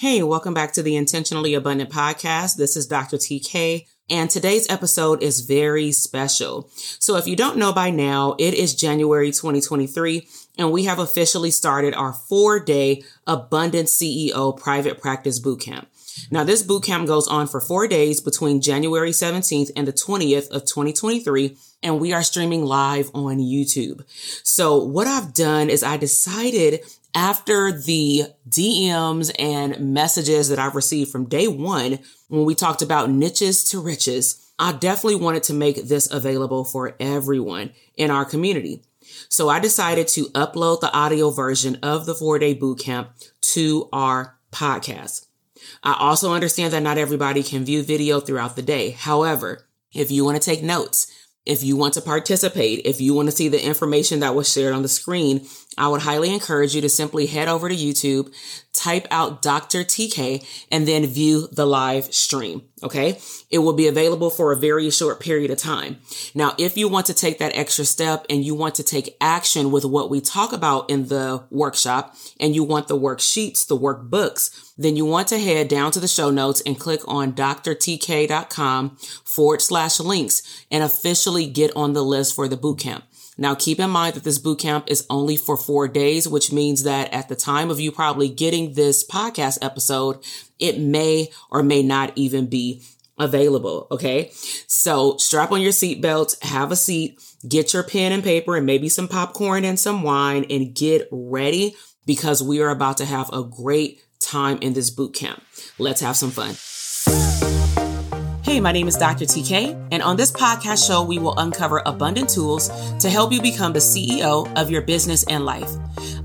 Hey, welcome back to the Intentionally Abundant podcast. This is Dr. TK. And today's episode is very special. So if you don't know by now, it is January 2023 and we have officially started our four day Abundant CEO private practice bootcamp. Now this bootcamp goes on for four days between January 17th and the 20th of 2023 and we are streaming live on YouTube. So what I've done is I decided after the DMs and messages that I've received from day one, when we talked about niches to riches, I definitely wanted to make this available for everyone in our community. So I decided to upload the audio version of the four day bootcamp to our podcast. I also understand that not everybody can view video throughout the day. However, if you want to take notes, if you want to participate, if you want to see the information that was shared on the screen, I would highly encourage you to simply head over to YouTube, type out Dr. TK, and then view the live stream. Okay. It will be available for a very short period of time. Now, if you want to take that extra step and you want to take action with what we talk about in the workshop and you want the worksheets, the workbooks, then you want to head down to the show notes and click on drtk.com forward slash links and officially get on the list for the bootcamp. Now keep in mind that this boot camp is only for four days, which means that at the time of you probably getting this podcast episode, it may or may not even be available. Okay. So strap on your seatbelt, have a seat, get your pen and paper and maybe some popcorn and some wine and get ready because we are about to have a great time in this boot camp. Let's have some fun. Hey, my name is Dr. TK, and on this podcast show, we will uncover abundant tools to help you become the CEO of your business and life.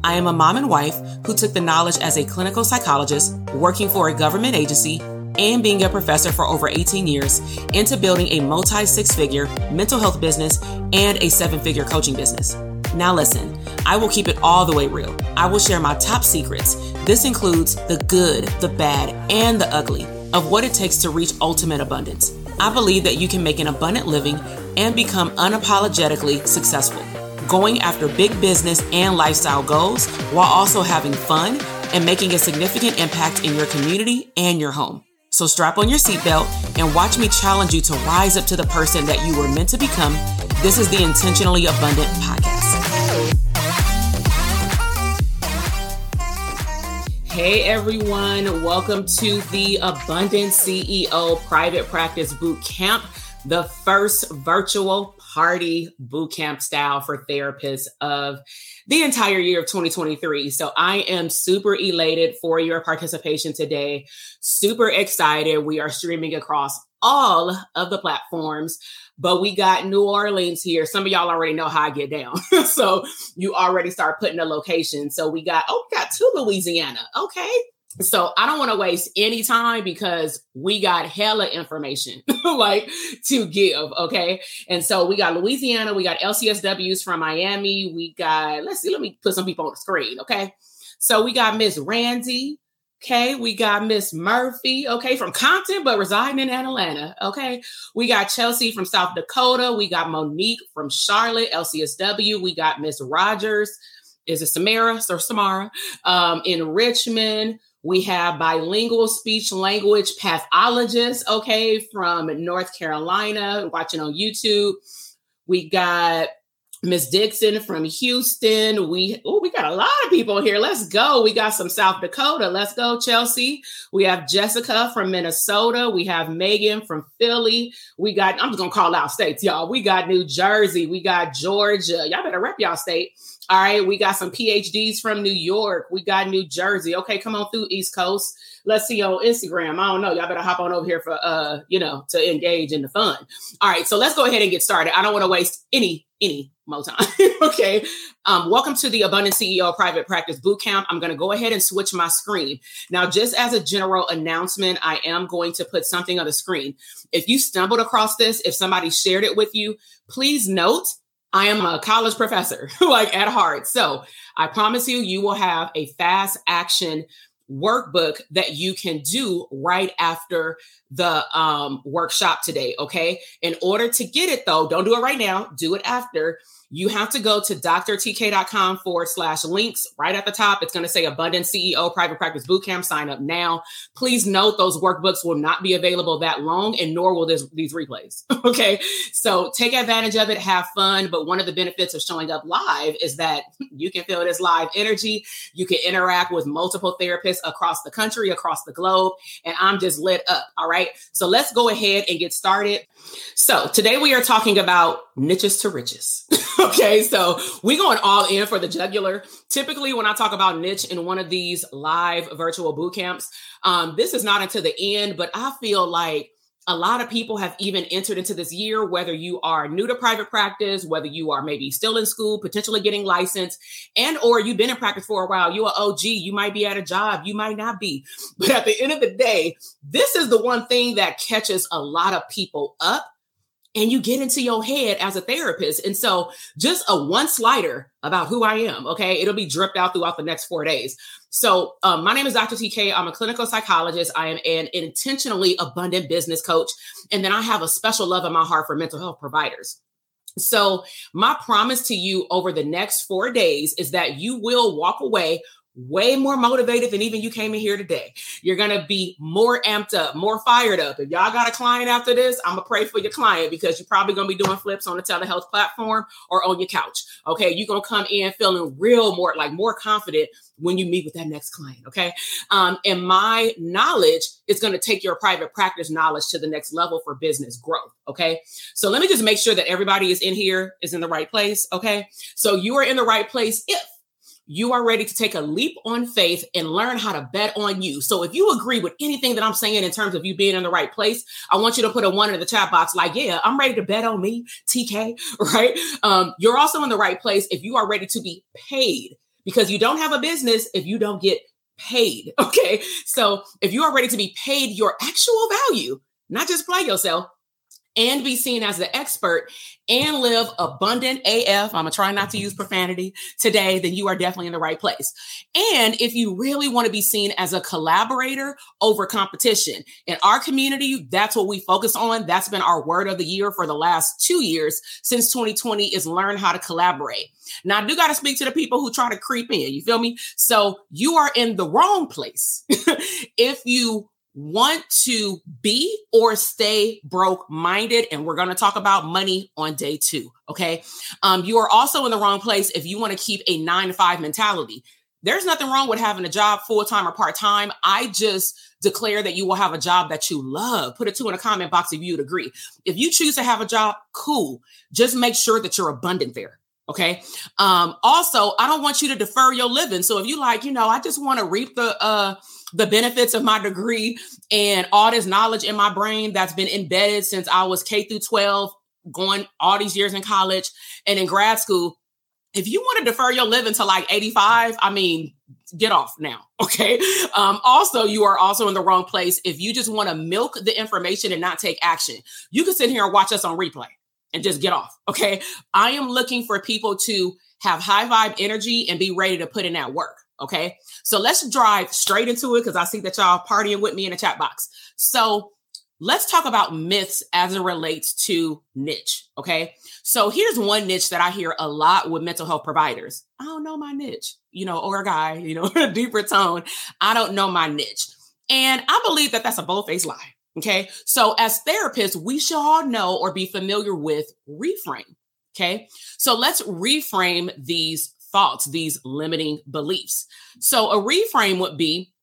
I am a mom and wife who took the knowledge as a clinical psychologist, working for a government agency, and being a professor for over 18 years into building a multi six figure mental health business and a seven figure coaching business. Now, listen, I will keep it all the way real. I will share my top secrets. This includes the good, the bad, and the ugly of what it takes to reach ultimate abundance. I believe that you can make an abundant living and become unapologetically successful, going after big business and lifestyle goals while also having fun and making a significant impact in your community and your home. So strap on your seatbelt and watch me challenge you to rise up to the person that you were meant to become. This is the Intentionally Abundant Podcast. Hey everyone, welcome to the Abundant CEO Private Practice Boot Camp, the first virtual party boot camp style for therapists of the entire year of 2023. So I am super elated for your participation today. Super excited. We are streaming across all of the platforms but we got New Orleans here. Some of y'all already know how I get down. so you already start putting a location. So we got, oh, we got two Louisiana. Okay. So I don't want to waste any time because we got hella information like to give. Okay. And so we got Louisiana, we got LCSWs from Miami. We got, let's see, let me put some people on the screen. Okay. So we got Miss Randy, Okay, we got Miss Murphy, okay, from Compton, but residing in Atlanta. Okay, we got Chelsea from South Dakota. We got Monique from Charlotte, LCSW. We got Miss Rogers. Is it Samara or Samara? Um, in Richmond. We have bilingual speech language pathologist, okay, from North Carolina, watching on YouTube. We got Miss Dixon from Houston. We oh, we got a lot of people here. Let's go. We got some South Dakota. Let's go, Chelsea. We have Jessica from Minnesota. We have Megan from Philly. We got, I'm just gonna call out states, y'all. We got New Jersey. We got Georgia. Y'all better rep y'all state. All right, we got some PhDs from New York. We got New Jersey. Okay, come on through East Coast. Let's see on Instagram. I don't know. Y'all better hop on over here for uh, you know, to engage in the fun. All right, so let's go ahead and get started. I don't want to waste any any more time. okay. Um, welcome to the Abundant CEO Private Practice Bootcamp. I'm going to go ahead and switch my screen. Now, just as a general announcement, I am going to put something on the screen. If you stumbled across this, if somebody shared it with you, please note I am a college professor, like at heart. So I promise you, you will have a fast action workbook that you can do right after the um, workshop today. Okay. In order to get it though, don't do it right now, do it after you have to go to drtk.com forward slash links right at the top. It's going to say Abundant CEO Private Practice Bootcamp. Sign up now. Please note those workbooks will not be available that long, and nor will this, these replays. okay. So take advantage of it, have fun. But one of the benefits of showing up live is that you can feel this live energy. You can interact with multiple therapists across the country, across the globe. And I'm just lit up. All right. So let's go ahead and get started. So today we are talking about niches to riches. okay, so we going all in for the jugular. Typically, when I talk about niche in one of these live virtual boot camps, um, this is not until the end, but I feel like a lot of people have even entered into this year, whether you are new to private practice, whether you are maybe still in school, potentially getting licensed, and or you've been in practice for a while. You're OG, you might be at a job, you might not be. But at the end of the day, this is the one thing that catches a lot of people up and you get into your head as a therapist. And so just a one slider about who I am, okay? It'll be dripped out throughout the next four days. So um, my name is Dr. TK. I'm a clinical psychologist. I am an intentionally abundant business coach. And then I have a special love in my heart for mental health providers. So, my promise to you over the next four days is that you will walk away way more motivated than even you came in here today. You're to be more amped up, more fired up. If y'all got a client after this, I'm to pray for your client because you're probably to be doing flips on the telehealth platform or on your couch. Okay. You're to come in feeling real more like more confident when you meet with that next client. Okay. Um, and my knowledge is to take your private practice knowledge to the next level for business growth. Okay. So let me just make sure that everybody is in here is in the right place. Okay. So you are in the right place if you are ready to take a leap on faith and learn how to bet on you. So if you agree with anything that I'm saying in terms of you being in the right place, I want you to put a one in the chat box like, yeah, I'm ready to bet on me, TK, right? Um, you're also in the right place if you are ready to be paid because you don't have a business if you don't get paid. Okay. So if you are ready to be paid your actual value, not just play yourself, and be seen as the expert and live abundant AF, I'm gonna try not to use profanity today, then you are definitely in the right place. And if you really want to be seen as a collaborator over competition in our community, that's what we focus on. That's been our word of the year for the last two years since 2020 is learn how to collaborate. Now, I do got to speak to the people who try to creep in. You feel me? So you are in the wrong place if you want to be or stay broke minded. And we're going to talk about money on day two. Okay. Um, you are also in the wrong place if you want to keep a nine to five mentality. There's nothing wrong with having a job full time or part time. I just declare that you will have a job that you love. Put a two in the comment box if you'd agree. If you choose to have a job, cool. Just make sure that you're abundant there. Okay. Um, also, I don't want you to defer your living. So if you like, you know, I just want to reap the uh the benefits of my degree and all this knowledge in my brain that's been embedded since I was K through 12, going all these years in college and in grad school. If you want to defer your living to like 85, I mean, get off now. Okay. Um, also, you are also in the wrong place if you just want to milk the information and not take action. You can sit here and watch us on replay and just get off. Okay. I am looking for people to have high vibe energy and be ready to put in that work. Okay. So let's drive straight into it because I see that y'all partying with me in the chat box. So let's talk about myths as it relates to niche. Okay. So here's one niche that I hear a lot with mental health providers. I don't know my niche, you know, or a guy, you know, a deeper tone. I don't know my niche. And I believe that that's a bold faced lie. Okay. So as therapists, we should all know or be familiar with reframe. Okay. So let's reframe these thoughts, these limiting beliefs. So a reframe would be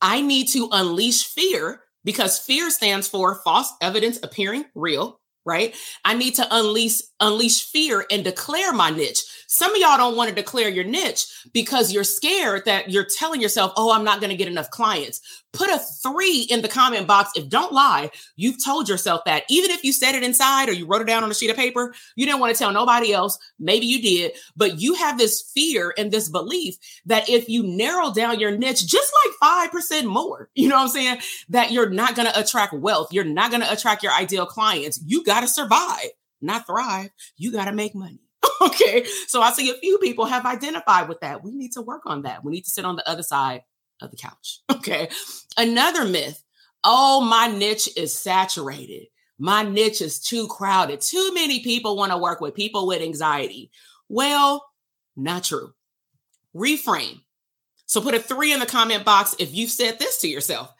I need to unleash fear because fear stands for false evidence appearing real, right? I need to unleash unleash fear and declare my niche. Some of y'all don't want to declare your niche because you're scared that you're telling yourself, "Oh, I'm not going to get enough clients." Put a 3 in the comment box if don't lie, you've told yourself that. Even if you said it inside or you wrote it down on a sheet of paper, you didn't want to tell nobody else. Maybe you did, but you have this fear and this belief that if you narrow down your niche just like 5% more, you know what I'm saying, that you're not going to attract wealth, you're not going to attract your ideal clients. You got to survive not thrive. You got to make money. okay. So I see a few people have identified with that. We need to work on that. We need to sit on the other side of the couch. Okay. Another myth oh, my niche is saturated. My niche is too crowded. Too many people want to work with people with anxiety. Well, not true. Reframe. So put a three in the comment box if you've said this to yourself.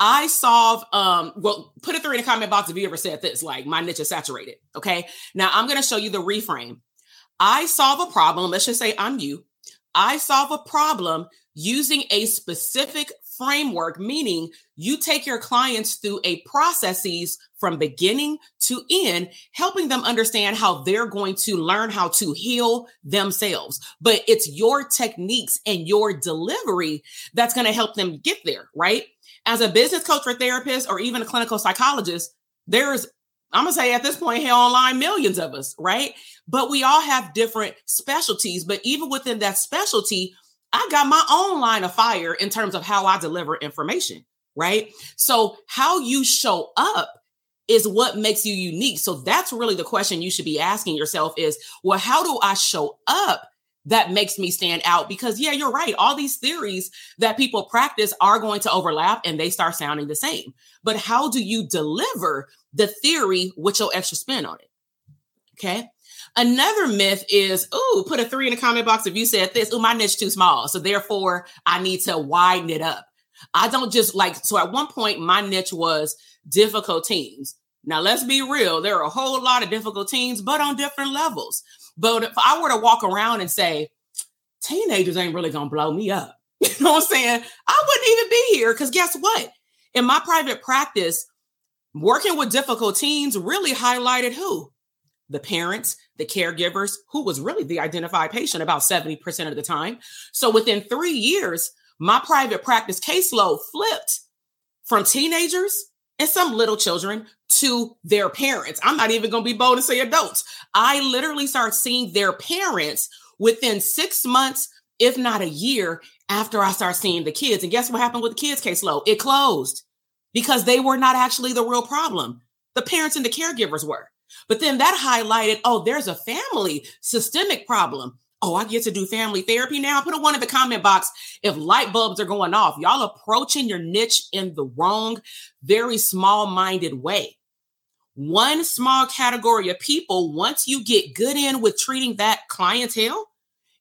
I solve, um, well, put it through in the comment box if you ever said this, like my niche is saturated. Okay. Now I'm going to show you the reframe. I solve a problem. Let's just say I'm you. I solve a problem using a specific framework, meaning you take your clients through a processes from beginning to end, helping them understand how they're going to learn how to heal themselves. But it's your techniques and your delivery that's going to help them get there, right? As a business coach or therapist, or even a clinical psychologist, there's I'm gonna say at this point, hell online, millions of us, right? But we all have different specialties. But even within that specialty, I got my own line of fire in terms of how I deliver information, right? So, how you show up is what makes you unique. So, that's really the question you should be asking yourself is, well, how do I show up that makes me stand out? Because, yeah, you're right. All these theories that people practice are going to overlap and they start sounding the same. But how do you deliver the theory with your extra spin on it? Okay. Another myth is, oh, put a three in the comment box if you said this. Oh, my niche too small. So therefore, I need to widen it up. I don't just like, so at one point, my niche was difficult teens. Now, let's be real. There are a whole lot of difficult teens, but on different levels. But if I were to walk around and say, teenagers ain't really to blow me up, you know what I'm saying? I wouldn't even be here because guess what? In my private practice, working with difficult teens really highlighted who? The parents, the caregivers, who was really the identified patient about 70% of the time. So within three years, my private practice caseload flipped from teenagers and some little children to their parents. I'm not even going to be bold and say adults. I literally start seeing their parents within six months, if not a year, after I start seeing the kids. And guess what happened with the kids' caseload? It closed because they were not actually the real problem. The parents and the caregivers were. But then that highlighted, oh, there's a family systemic problem. Oh, I get to do family therapy now. Put a one in the comment box if light bulbs are going off. Y'all approaching your niche in the wrong, very small minded way. One small category of people, once you get good in with treating that clientele,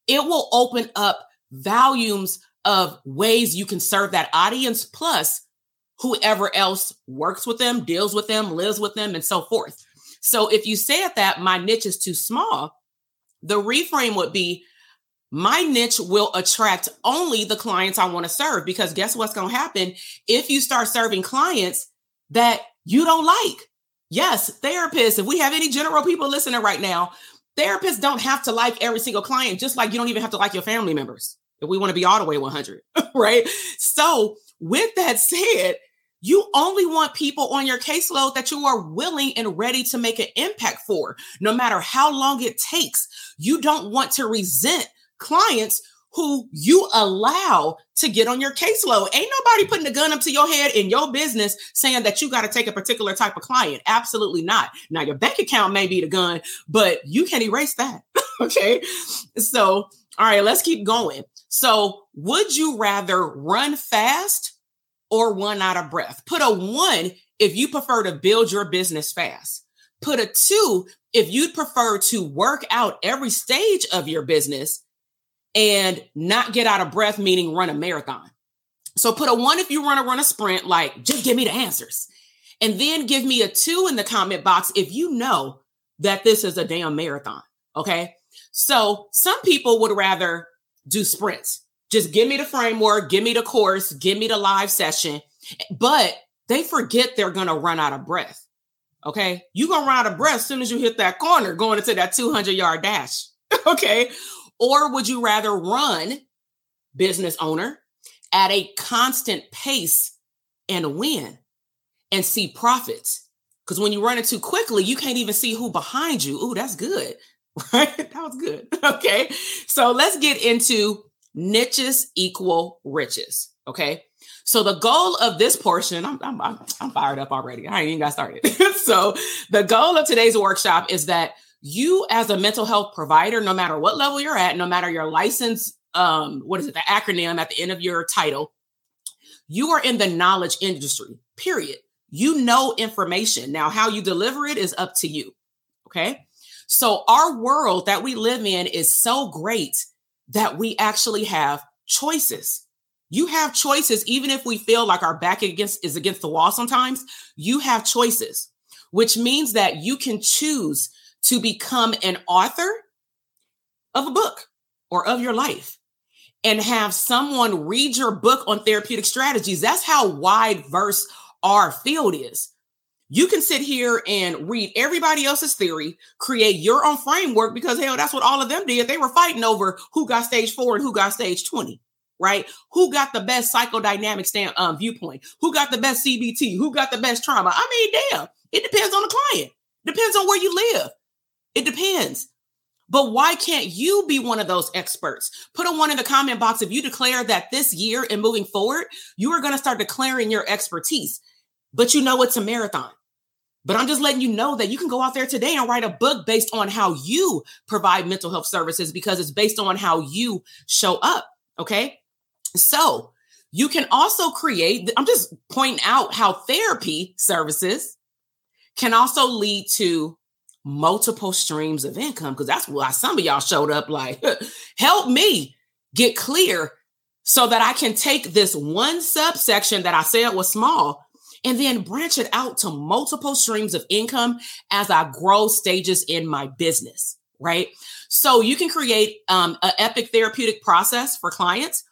it will open up volumes of ways you can serve that audience, plus whoever else works with them, deals with them, lives with them, and so forth. So if you said that my niche is too small, the reframe would be my niche will attract only the clients I want to serve because guess what's going to happen if you start serving clients that you don't like? Yes, therapists, if we have any general people listening right now, therapists don't have to like every single client, just like you don't even have to like your family members if we want to be all the way 100, right? So, with that said, you only want people on your caseload that you are willing and ready to make an impact for, no matter how long it takes. You don't want to resent clients who you allow to get on your caseload. Ain't nobody putting a gun up to your head in your business saying that you got to take a particular type of client. Absolutely not. Now, your bank account may be the gun, but you can erase that. okay. So, all right, let's keep going. So, would you rather run fast or one out of breath. Put a one if you prefer to build your business fast. Put a two if you'd prefer to work out every stage of your business and not get out of breath, meaning run a marathon. So put a one if you want to run a sprint, like just give me the answers. And then give me a two in the comment box if you know that this is a damn marathon. Okay. So some people would rather do sprints. Just give me the framework, give me the course, give me the live session. But they forget they're going to run out of breath. Okay. You're going to run out of breath as soon as you hit that corner going into that 200 yard dash. okay. Or would you rather run, business owner, at a constant pace and win and see profits? Because when you run it too quickly, you can't even see who behind you. Ooh, that's good. Right? That was good. Okay. So let's get into niches equal riches. Okay. So the goal of this portion, I'm, I'm, I'm fired up already. I ain't even got started. so the goal of today's workshop is that you as a mental health provider, no matter what level you're at, no matter your license, um, what is it, the acronym at the end of your title, You are in the knowledge industry, period. You know information. Now, how you deliver it is up to you. Okay. So, our world that we live in is so great that we actually have choices. You have choices, even if we feel like our back against is against the wall sometimes, you have choices, which means that you can choose to become an author of a book or of your life and have someone read your book on therapeutic strategies. That's how wide verse our field is. You can sit here and read everybody else's theory, create your own framework because hell, that's what all of them did. They were fighting over who got stage four and who got stage 20, right? Who got the best psychodynamic stand, um, viewpoint? Who got the best CBT? Who got the best trauma? I mean, damn, it depends on the client. Depends on where you live. It depends. But why can't you be one of those experts? Put a one in the comment box if you declare that this year and moving forward, you are going to start declaring your expertise. But you know it's a marathon. But I'm just letting you know that you can go out there today and write a book based on how you provide mental health services because it's based on how you show up. Okay. So you can also create, I'm just pointing out how therapy services can also lead to multiple streams of income because that's why some of y'all showed up like, help me get clear so that I can take this one subsection that I said was small and then branch it out to multiple streams of income as I grow stages in my business, right? So you can create um, an epic therapeutic process for clients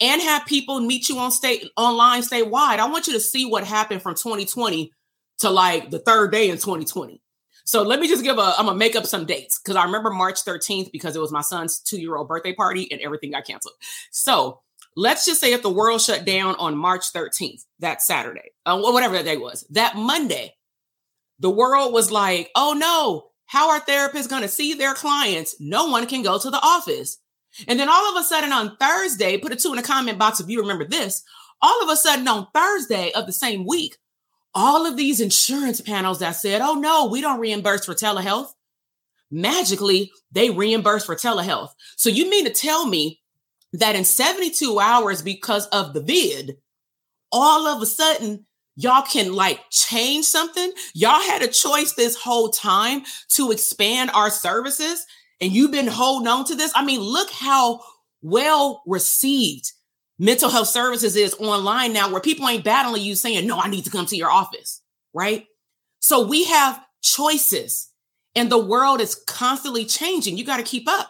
and have people meet you on state online statewide. I want you to see what happened from 2020 to like the third day in 2020. So let me just give a, I'm gonna make up some dates because I remember March 13th because it was my son's two year old birthday party and everything got canceled. So let's just say if the world shut down on March 13th, that Saturday, uh, whatever that day was, that Monday, the world was like, oh no, how are therapists gonna see their clients? No one can go to the office. And then all of a sudden on Thursday, put a two in the comment box if you remember this. All of a sudden on Thursday of the same week, all of these insurance panels that said, oh no, we don't reimburse for telehealth. Magically, they reimburse for telehealth. So you mean to tell me that in 72 hours, because of the vid, all of a sudden, y'all can like change something? Y'all had a choice this whole time to expand our services, and you've been holding on to this. I mean, look how well received mental health services is online now where people ain't battling you saying, no, I need to come to your office, right? So we have choices and the world is constantly changing. You got to keep up.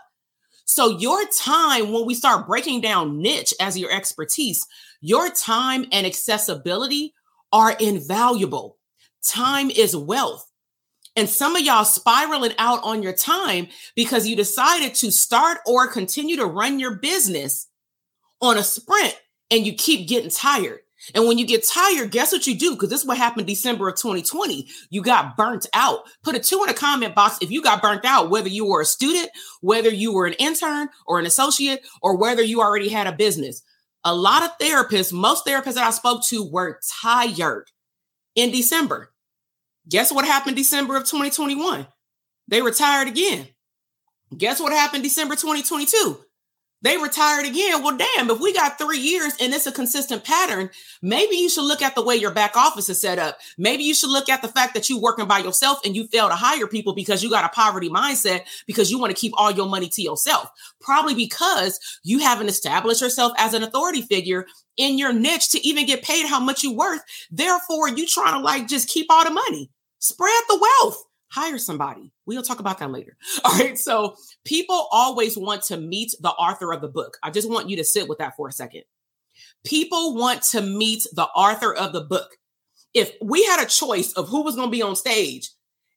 So your time, when we start breaking down niche as your expertise, your time and accessibility are invaluable. Time is wealth. And some of y'all spiraling out on your time because you decided to start or continue to run your business on a sprint and you keep getting tired. And when you get tired, guess what you do? Because this is what happened December of 2020. You got burnt out. Put a two in the comment box if you got burnt out, whether you were a student, whether you were an intern or an associate, or whether you already had a business. A lot of therapists, most therapists that I spoke to were tired in December. Guess what happened December of 2021? They retired again. Guess what happened December 2022? They retired again. Well, damn, if we got three years and it's a consistent pattern, maybe you should look at the way your back office is set up. Maybe you should look at the fact that you're working by yourself and you fail to hire people because you got a poverty mindset because you want to keep all your money to yourself. Probably because you haven't established yourself as an authority figure in your niche to even get paid how much you worth. Therefore, you trying to like just keep all the money. Spread the wealth hire somebody. We'll talk about that later. All right. So people always want to meet the author of the book. I just want you to sit with that for a second. People want to meet the author of the book. If we had a choice of who was going to be on stage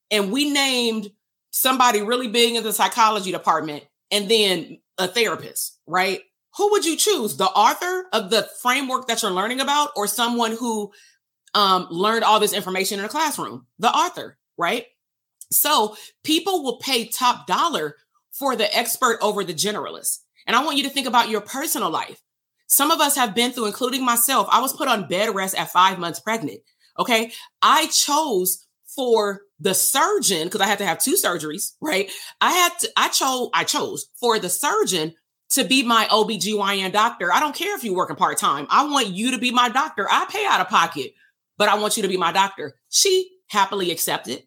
and we named somebody really big in the psychology department and then a therapist, right? Who would you choose? The author of the framework that you're learning about or someone who um, learned all this information in a classroom? The author, right? So people will pay top dollar for the expert over the generalist. And I want you to think about your personal life. Some of us have been through, including myself. I was put on bed rest at five months pregnant. Okay. I chose for the surgeon, because I had to have two surgeries, right? I had to, I chose, I chose for the surgeon to be my OBGYN doctor. I don't care if you're working part time. I want you to be my doctor. I pay out of pocket, but I want you to be my doctor. She happily accepted.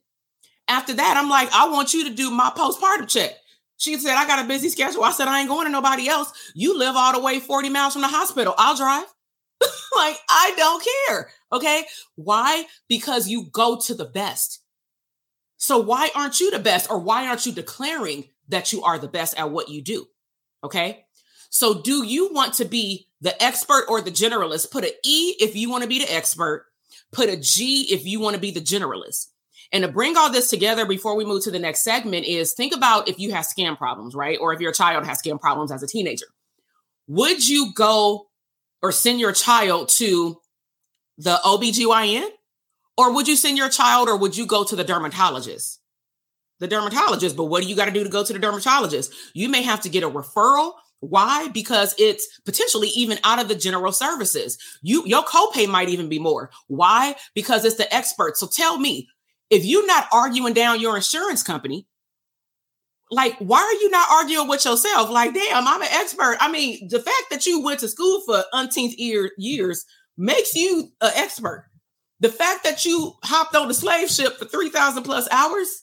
After that, I'm like, I want you to do my postpartum check. She said, I got a busy schedule. I said, I ain't going to nobody else. You live all the way 40 miles from the hospital. I'll drive. like, I don't care. Okay. Why? Because you go to the best. So why aren't you the best? Or why aren't you declaring that you are the best at what you do? Okay. So do you want to be the expert or the generalist? Put an E if you want to be the expert, put a G if you want to be the generalist. And to bring all this together before we move to the next segment is think about if you have skin problems, right? Or if your child has skin problems as a teenager. Would you go or send your child to the OBGYN? Or would you send your child or would you go to the dermatologist? The dermatologist, but what do you got to do to go to the dermatologist? You may have to get a referral. Why? Because it's potentially even out of the general services. You your copay might even be more. Why? Because it's the expert. So tell me, if you're not arguing down your insurance company, like why are you not arguing with yourself? Like, damn, I'm an expert. I mean, the fact that you went to school for umpteenth year, years makes you an expert. The fact that you hopped on the slave ship for 3,000 plus hours,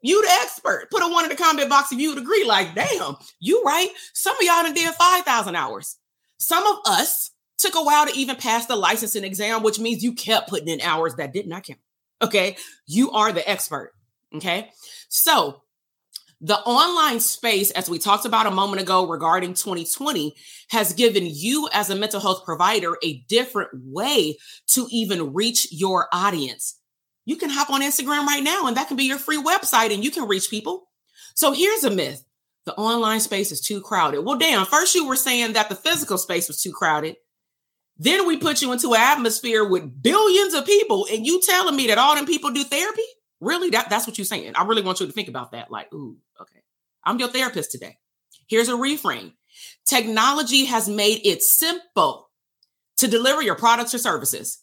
you the expert. Put a one in the comment box if you would agree. Like, damn, you right. Some of y'all done did 5,000 hours. Some of us took a while to even pass the licensing exam, which means you kept putting in hours that did not count. Okay. You are the expert. Okay. So the online space, as we talked about a moment ago regarding 2020, has given you as a mental health provider a different way to even reach your audience. You can hop on Instagram right now, and that can be your free website, and you can reach people. So here's a myth the online space is too crowded. Well, damn, first you were saying that the physical space was too crowded. Then we put you into an atmosphere with billions of people, and you telling me that all them people do therapy? Really? That, that's what you're saying. I really want you to think about that. Like, ooh, okay. I'm your therapist today. Here's a reframe. Technology has made it simple to deliver your products or services.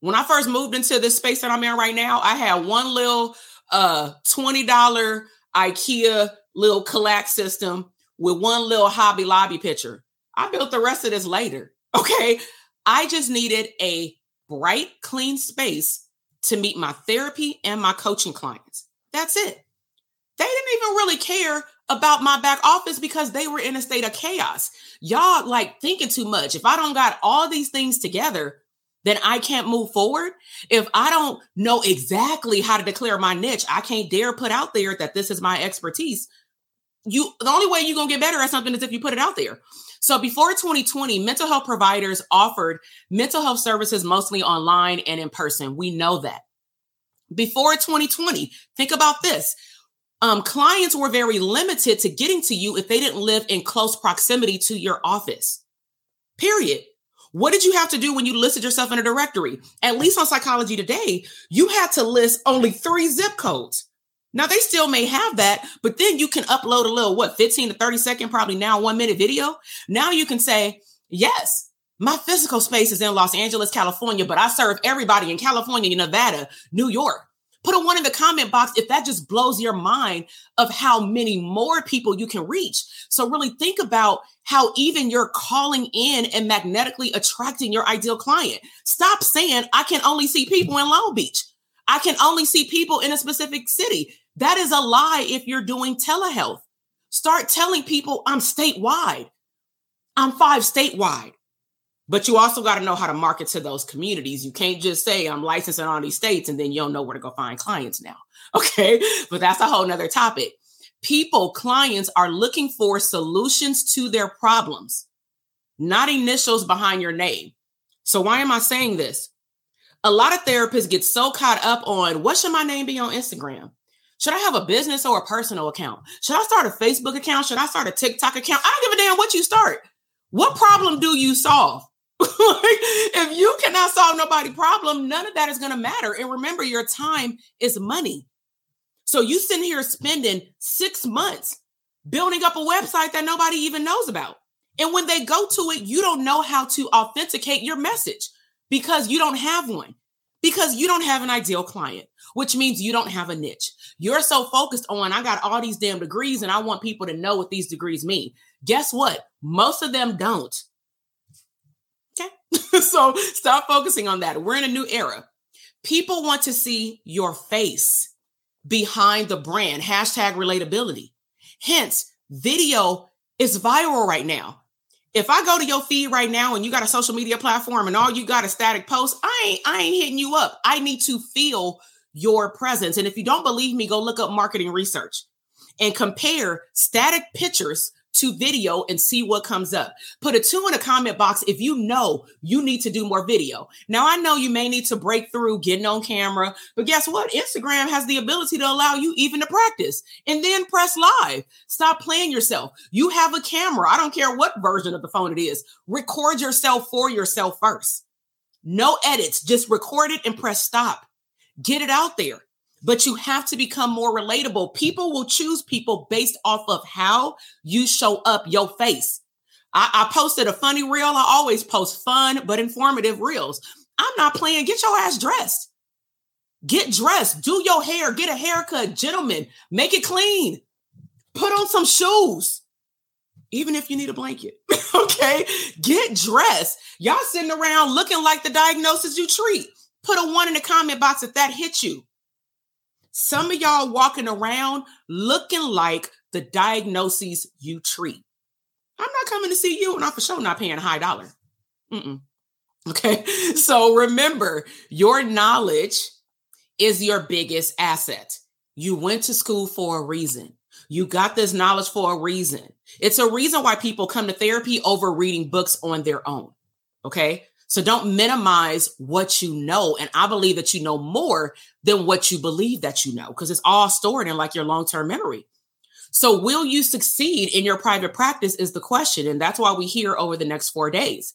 When I first moved into this space that I'm in right now, I had one little uh $20 IKEA little Kallax system with one little Hobby Lobby picture. I built the rest of this later. Okay. I just needed a bright, clean space to meet my therapy and my coaching clients. That's it. They didn't even really care about my back office because they were in a state of chaos. Y'all like thinking too much. If I don't got all these things together, then I can't move forward. If I don't know exactly how to declare my niche, I can't dare put out there that this is my expertise. You the only way you're gonna get better at something is if you put it out there. So before 2020, mental health providers offered mental health services mostly online and in person. We know that. Before 2020, think about this. Um, clients were very limited to getting to you if they didn't live in close proximity to your office. Period. What did you have to do when you listed yourself in a directory? At least on Psychology Today, you had to list only three zip codes. Now they still may have that, but then you can upload a little, what, 15 to 30 second, probably now one minute video. Now you can say, yes, my physical space is in Los Angeles, California, but I serve everybody in California, Nevada, New York. Put a one in the comment box if that just blows your mind of how many more people you can reach. So really think about how even you're calling in and magnetically attracting your ideal client. Stop saying, I can only see people in Long Beach. I can only see people in a specific city. That is a lie if you're doing telehealth. Start telling people I'm statewide. I'm five statewide. But you also got to know how to market to those communities. You can't just say I'm licensed in all these states and then you don't know where to go find clients now. Okay. But that's a whole nother topic. People, clients are looking for solutions to their problems, not initials behind your name. So why am I saying this? A lot of therapists get so caught up on what should my name be on Instagram? Should I have a business or a personal account? Should I start a Facebook account? Should I start a TikTok account? I don't give a damn what you start. What problem do you solve? like, if you cannot solve nobody problem, none of that is going to matter. And remember, your time is money. So you sitting here spending six months building up a website that nobody even knows about. And when they go to it, you don't know how to authenticate your message because you don't have one, because you don't have an ideal client, which means you don't have a niche. You're so focused on, I got all these damn degrees and I want people to know what these degrees mean. Guess what? Most of them don't. Okay. so stop focusing on that. We're in a new era. People want to see your face behind the brand. Hashtag relatability. Hence, video is viral right now. If I go to your feed right now and you got a social media platform and all you got is static posts, I ain't I ain't hitting you up. I need to feel your presence. And if you don't believe me, go look up marketing research and compare static pictures to video and see what comes up. Put a two in the comment box if you know you need to do more video. Now, I know you may need to break through getting on camera, but guess what? Instagram has the ability to allow you even to practice and then press live. Stop playing yourself. You have a camera. I don't care what version of the phone it is. Record yourself for yourself first. No edits, just record it and press stop. Get it out there but you have to become more relatable. People will choose people based off of how you show up your face. I, I, posted a funny reel. I always post fun but informative reels. I'm not playing. Get your ass dressed. Get dressed. Do your hair. Get a haircut. Gentlemen, make it clean. Put on some shoes. Even if you need a blanket. okay. Get dressed. Y'all sitting around looking like the diagnosis you treat. Put a one in the comment box if that hit you. Some of y'all walking around looking like the diagnoses you treat. I'm not coming to see you, and I'm for sure not paying a high dollar. Mm-mm. Okay. So remember, your knowledge is your biggest asset. You went to school for a reason. You got this knowledge for a reason. It's a reason why people come to therapy over reading books on their own. Okay. So don't minimize what you know. And I believe that you know more than what you believe that you know, because it's all stored in like your long term memory. So, will you succeed in your private practice is the question. And that's why we hear over the next four days.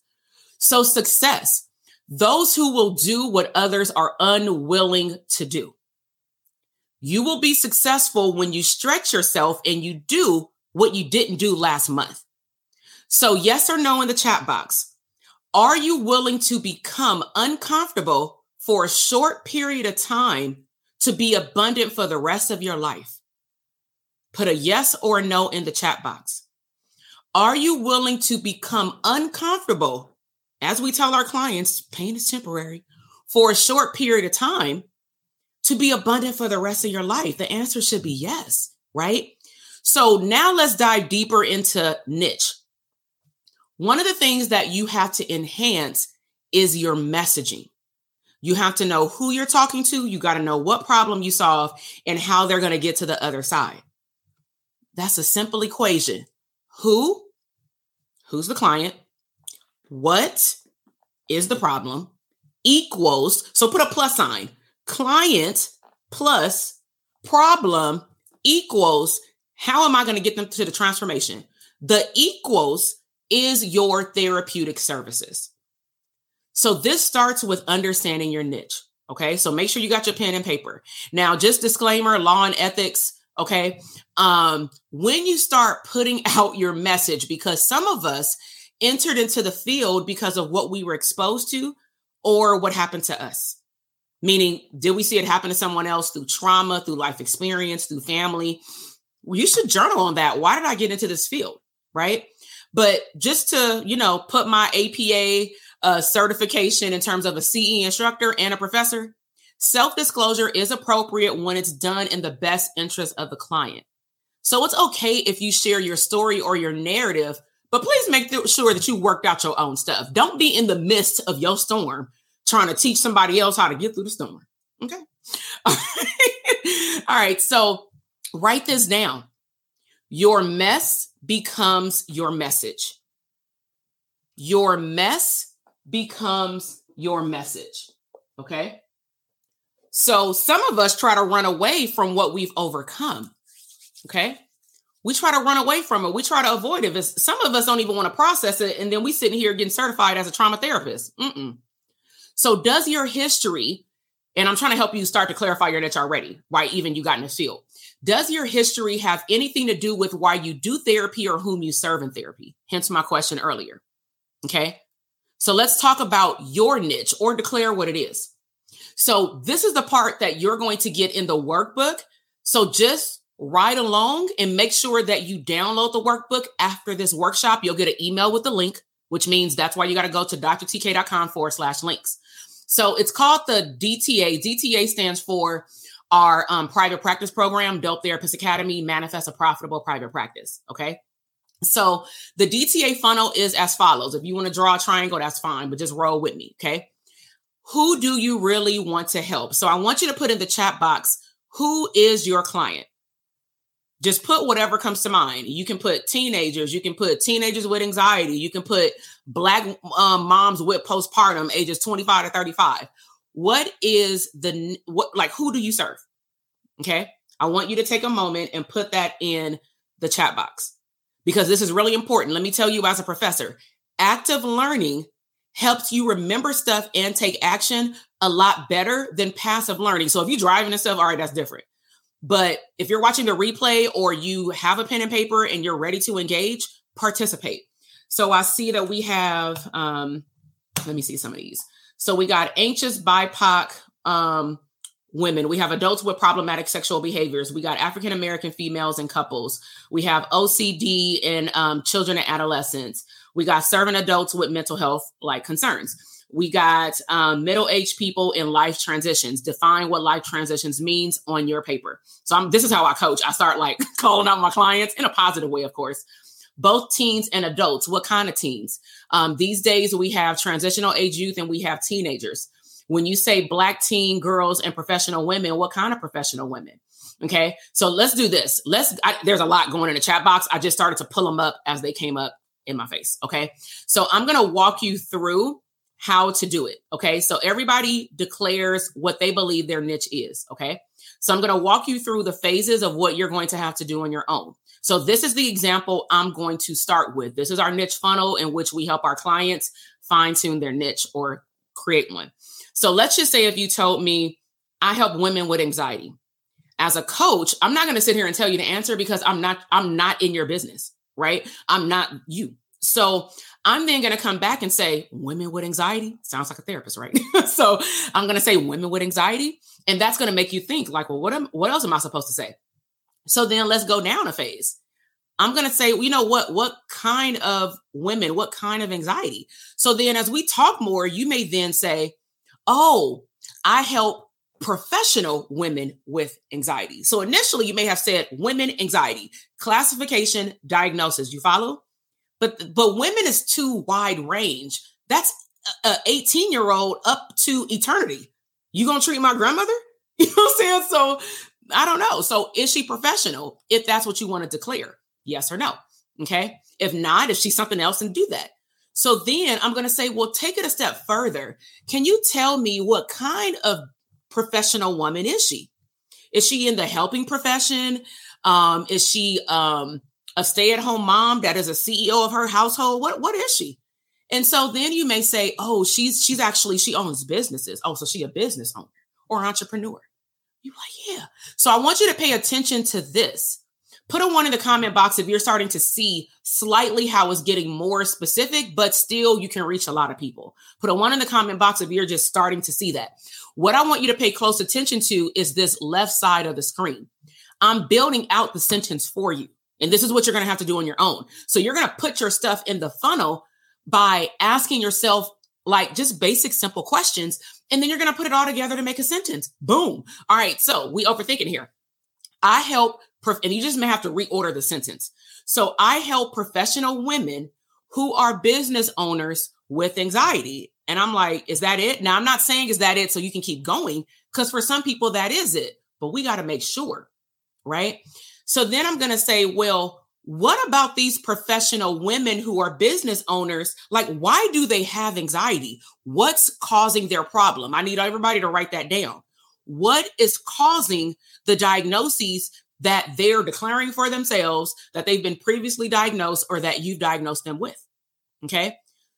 So, success, those who will do what others are unwilling to do. You will be successful when you stretch yourself and you do what you didn't do last month. So, yes or no in the chat box. Are you willing to become uncomfortable for a short period of time to be abundant for the rest of your life? Put a yes or a no in the chat box. Are you willing to become uncomfortable, as we tell our clients, pain is temporary, for a short period of time to be abundant for the rest of your life? The answer should be yes, right? So now let's dive deeper into niche. One of the things that you have to enhance is your messaging. You have to know who you're talking to. You got to know what problem you solve and how they're going to get to the other side. That's a simple equation. Who? Who's the client? What is the problem? Equals, so put a plus sign. Client plus problem equals how am I going to get them to the transformation? The equals is your therapeutic services. So this starts with understanding your niche. Okay. So make sure you got your pen and paper. Now, just disclaimer, law and ethics. Okay. Um, when you start putting out your message, because some of us entered into the field because of what we were exposed to or what happened to us. Meaning, did we see it happen to someone else through trauma, through life experience, through family? You should journal on that. Why did I get into this field? Right. But just to, you know, put my APA uh, certification in terms of a CE instructor and a professor, self disclosure is appropriate when it's done in the best interest of the client. So it's okay if you share your story or your narrative, but please make sure that you worked out your own stuff. Don't be in the midst of your storm trying to teach somebody else how to get through the storm. Okay. All right. So write this down. Your mess becomes your message. Your mess becomes your message. Okay. So some of us try to run away from what we've overcome. Okay. We try to run away from it. We try to avoid it. Some of us don't even want to process it. And then we sitting here getting certified as a trauma therapist. Mm-mm. So does your history, and I'm trying to help you start to clarify your niche already, why even you got in the field. Does your history have anything to do with why you do therapy or whom you serve in therapy? Hence my question earlier. Okay. So let's talk about your niche or declare what it is. So this is the part that you're going to get in the workbook. So just ride along and make sure that you download the workbook after this workshop. You'll get an email with the link, which means that's why you got to go to drtk.com forward slash links. So it's called the DTA. DTA stands for our um, private practice program, Dope Therapist Academy, Manifest a Profitable Private Practice. Okay. So the DTA funnel is as follows. If you want to draw a triangle, that's fine, but just roll with me. Okay. Who do you really want to help? So I want you to put in the chat box who is your client? Just put whatever comes to mind. You can put teenagers, you can put teenagers with anxiety, you can put black um, moms with postpartum ages 25 to 35. What is the what like who do you serve? Okay? I want you to take a moment and put that in the chat box because this is really important. Let me tell you as a professor, active learning helps you remember stuff and take action a lot better than passive learning. So if you're driving and stuff, all right, that's different. But if you're watching the replay or you have a pen and paper and you're ready to engage, participate. So I see that we have, um, let me see some of these. So we got anxious BIPOC um, women. We have adults with problematic sexual behaviors. We got African American females and couples. We have OCD and um, children and adolescents. We got serving adults with mental health like concerns. We got um, middle aged people in life transitions. Define what life transitions means on your paper. So I'm, this is how I coach. I start like calling out my clients in a positive way, of course. Both teens and adults. What kind of teens? Um, these days we have transitional age youth and we have teenagers. When you say black teen girls and professional women, what kind of professional women? Okay, so let's do this. Let's. I, there's a lot going in the chat box. I just started to pull them up as they came up in my face. Okay. So I'm to walk you through how to do it. Okay. So everybody declares what they believe their niche is. Okay. So I'm going to walk you through the phases of what you're going to have to do on your own. So this is the example I'm going to start with. This is our niche funnel in which we help our clients fine tune their niche or create one. So let's just say if you told me I help women with anxiety. As a coach, I'm not going to sit here and tell you the answer because I'm not I'm not in your business right? I'm not you. So I'm then going to come back and say, women with anxiety sounds like a therapist, right? so I'm going to say women with anxiety. And that's going to make you think like, well, what am, what else am I supposed to say? So then let's go down a phase. I'm going to say, you know what, what kind of women, what kind of anxiety? So then as we talk more, you may then say, oh, I help professional women with anxiety. So initially, you may have said women anxiety, classification, diagnosis. You follow? But but women is too wide range. That's a 18 year old up to eternity. You gonna treat my grandmother? You know what I'm saying? So I don't know. So is she professional? If that's what you want to declare, yes or no. Okay. If not, if she's something else, and do that. So then I'm going to say, well, take it a step further. Can you tell me what kind of professional woman is she? Is she in the helping profession? Um, is she um, a stay-at-home mom that is a CEO of her household? What what is she? And so then you may say, oh, she's she's actually she owns businesses. Oh, so she a business owner or entrepreneur. You're like, yeah. So I want you to pay attention to this. Put a one in the comment box if you're starting to see slightly how it's getting more specific, but still you can reach a lot of people. Put a one in the comment box if you're just starting to see that. What I want you to pay close attention to is this left side of the screen. I'm building out the sentence for you. And this is what you're going to have to do on your own. So you're going to put your stuff in the funnel by asking yourself like just basic, simple questions. And then you're going to put it all together to make a sentence. Boom. All right. So we overthinking here. I help, and you just may have to reorder the sentence. So I help professional women who are business owners with anxiety. And I'm like, is that it? Now, I'm not saying is that it so you can keep going, because for some people, that is it. But we got to make sure, right? So then I'm going to say, well, what about these professional women who are business owners? Like, why do they have anxiety? What's causing their problem? I need everybody to write that down. What is causing the diagnoses that they're declaring for themselves that they've been previously diagnosed or that you've diagnosed them with? Okay.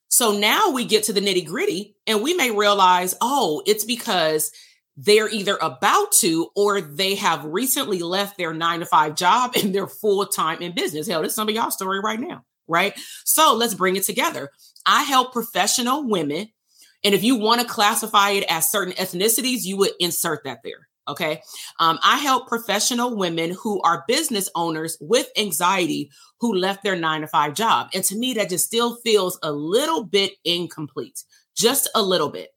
So now we get to the nitty gritty and we may realize, oh, it's because they're either about to or they have recently left their nine to five job and they're full time in business. Hell, this is some of y'all story right now, right? So let's bring it together. I help professional women. And if you want to classify it as certain ethnicities, you would insert that there. Okay. Um, I help professional women who are business owners with anxiety who left their nine to five job. And to me, that just still feels a little bit incomplete, just a little bit.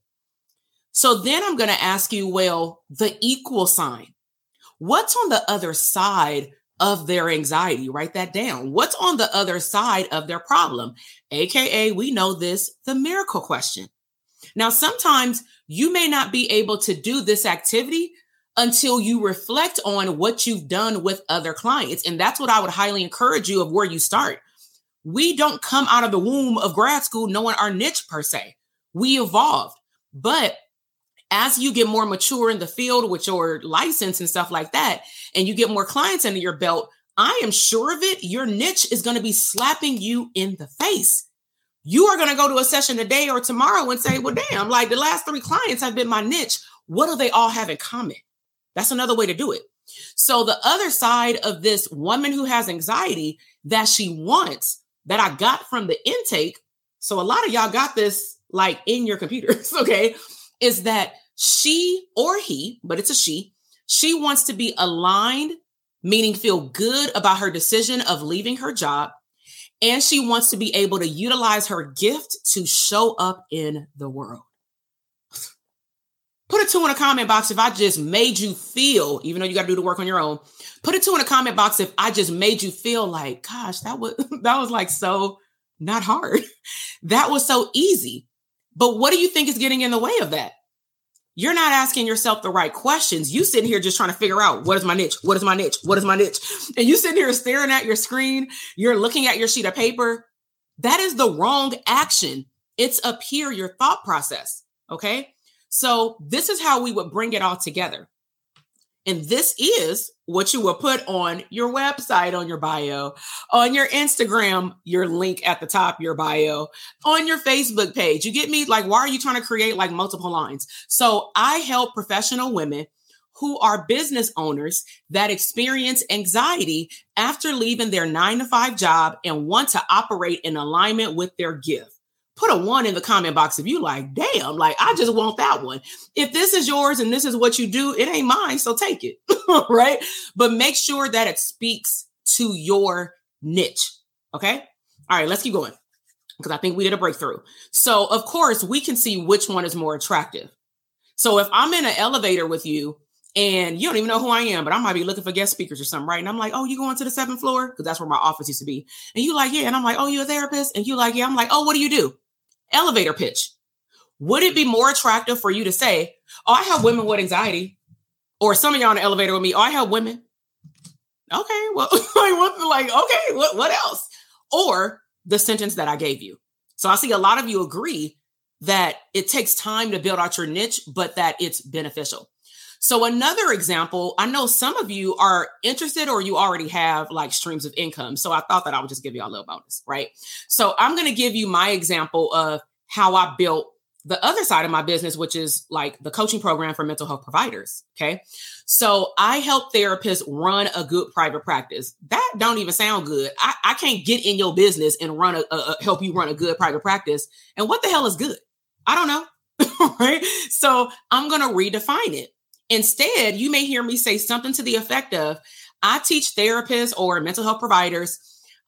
So then I'm going to ask you, well, the equal sign. What's on the other side of their anxiety? Write that down. What's on the other side of their problem? AKA, we know this, the miracle question. Now, sometimes you may not be able to do this activity until you reflect on what you've done with other clients. And that's what I would highly encourage you of where you start. We don't come out of the womb of grad school knowing our niche per se. We evolved. But as you get more mature in the field with your license and stuff like that, and you get more clients under your belt, I am sure of it, your niche is going to be slapping you in the face. You are going to go to a session today or tomorrow and say, well, damn, like the last three clients have been my niche. What do they all have in common? That's another way to do it. So the other side of this woman who has anxiety that she wants that I got from the intake. So a lot of y'all got this like in your computers, okay? Is that she or he, but it's a she, she wants to be aligned, meaning feel good about her decision of leaving her job. And she wants to be able to utilize her gift to show up in the world. Put a two in a comment box if I just made you feel, even though you got to do the work on your own. Put a two in a comment box if I just made you feel like, gosh, that was that was like so not hard. That was so easy. But what do you think is getting in the way of that? You're not asking yourself the right questions. You sitting here just trying to figure out what is my niche? What is my niche? What is my niche? And you sitting here staring at your screen, you're looking at your sheet of paper. That is the wrong action. It's up here, your thought process. Okay. So this is how we would bring it all together. And this is what you will put on your website, on your bio, on your Instagram, your link at the top, your bio, on your Facebook page. You get me? Like, why are you trying to create like multiple lines? So I help professional women who are business owners that experience anxiety after leaving their nine to five job and want to operate in alignment with their gift put a one in the comment box if you like, damn, like I just want that one. If this is yours and this is what you do, it ain't mine, so take it. right? But make sure that it speaks to your niche. Okay? All right, let's keep going because I think we did a breakthrough. So, of course, we can see which one is more attractive. So, if I'm in an elevator with you and you don't even know who I am, but I might be looking for guest speakers or something, right? And I'm like, oh, you going to the seventh floor? Because that's where my office used to be. And you like, yeah. And I'm like, oh, you a therapist? And you like, yeah. I'm like, oh, what do you do? Elevator pitch. Would it be more attractive for you to say, Oh, I have women with anxiety? Or some of y'all on the elevator with me, Oh, I have women. Okay, well, like, okay, what, what else? Or the sentence that I gave you. So I see a lot of you agree that it takes time to build out your niche, but that it's beneficial. So another example, I know some of you are interested or you already have like streams of income. So I thought that I would just give you a little bonus, right? So I'm going to give you my example of how I built the other side of my business, which is like the coaching program for mental health providers. Okay. So I help therapists run a good private practice. That don't even sound good. I, I can't get in your business and run a, a, help you run a good private practice. And what the hell is good? I don't know. right. So I'm going to redefine it. Instead, you may hear me say something to the effect of I teach therapists or mental health providers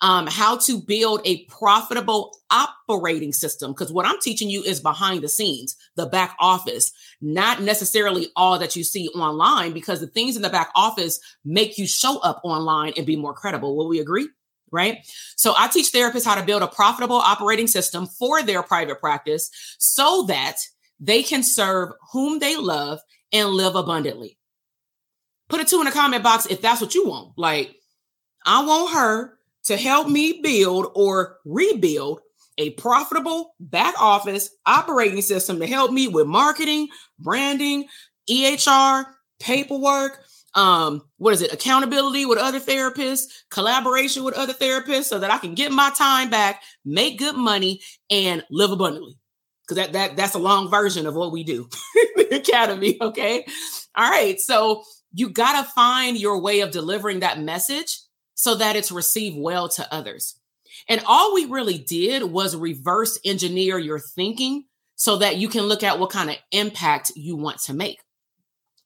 um, how to build a profitable operating system. Because what I'm teaching you is behind the scenes, the back office, not necessarily all that you see online, because the things in the back office make you show up online and be more credible. Will we agree? Right. So I teach therapists how to build a profitable operating system for their private practice so that they can serve whom they love and live abundantly. Put a two in the comment box if that's what you want. Like, I want her to help me build or rebuild a profitable back office operating system to help me with marketing, branding, EHR, paperwork, um, what is it, accountability with other therapists, collaboration with other therapists, so that I can get my time back, make good money, and live abundantly because that, that that's a long version of what we do the academy okay? All right so you got to find your way of delivering that message so that it's received well to others. And all we really did was reverse engineer your thinking so that you can look at what kind of impact you want to make.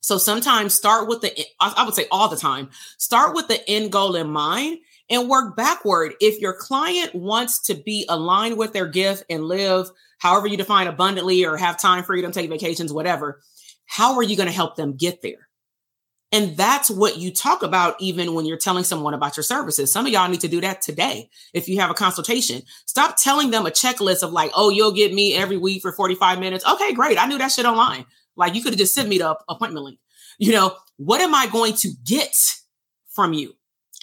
So sometimes start with the, I would say all the time, start with the end goal in mind and work backward. If your client wants to be aligned with their gift and live however you define abundantly or have time freedom, take vacations, whatever, how are you going to help them get there? And that's what you talk about even when you're telling someone about your services. Some of y'all need to do that today. If you have a consultation, stop telling them a checklist of like, oh, you'll get me every week for 45 minutes. Okay, great. I knew that shit online. Like you could have just sent me the appointment link. You know, what am I going to get from you?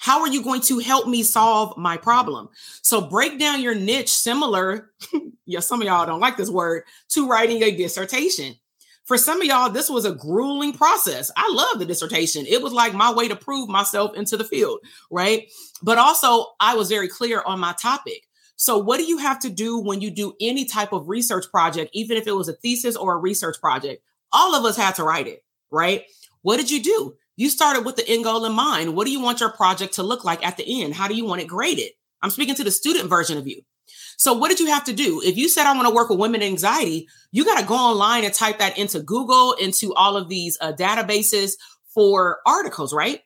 How are you going to help me solve my problem? So break down your niche similar, yeah, some of y'all don't like this word, to writing a dissertation. For some of y'all, this was a grueling process. I love the dissertation. It was like my way to prove myself into the field, right? But also, I was very clear on my topic. So, what do you have to do when you do any type of research project, even if it was a thesis or a research project? All of us had to write it, right? What did you do? You started with the end goal in mind. What do you want your project to look like at the end? How do you want it graded? I'm speaking to the student version of you. So, what did you have to do? If you said, I want to work with women anxiety, you got to go online and type that into Google, into all of these uh, databases for articles, right?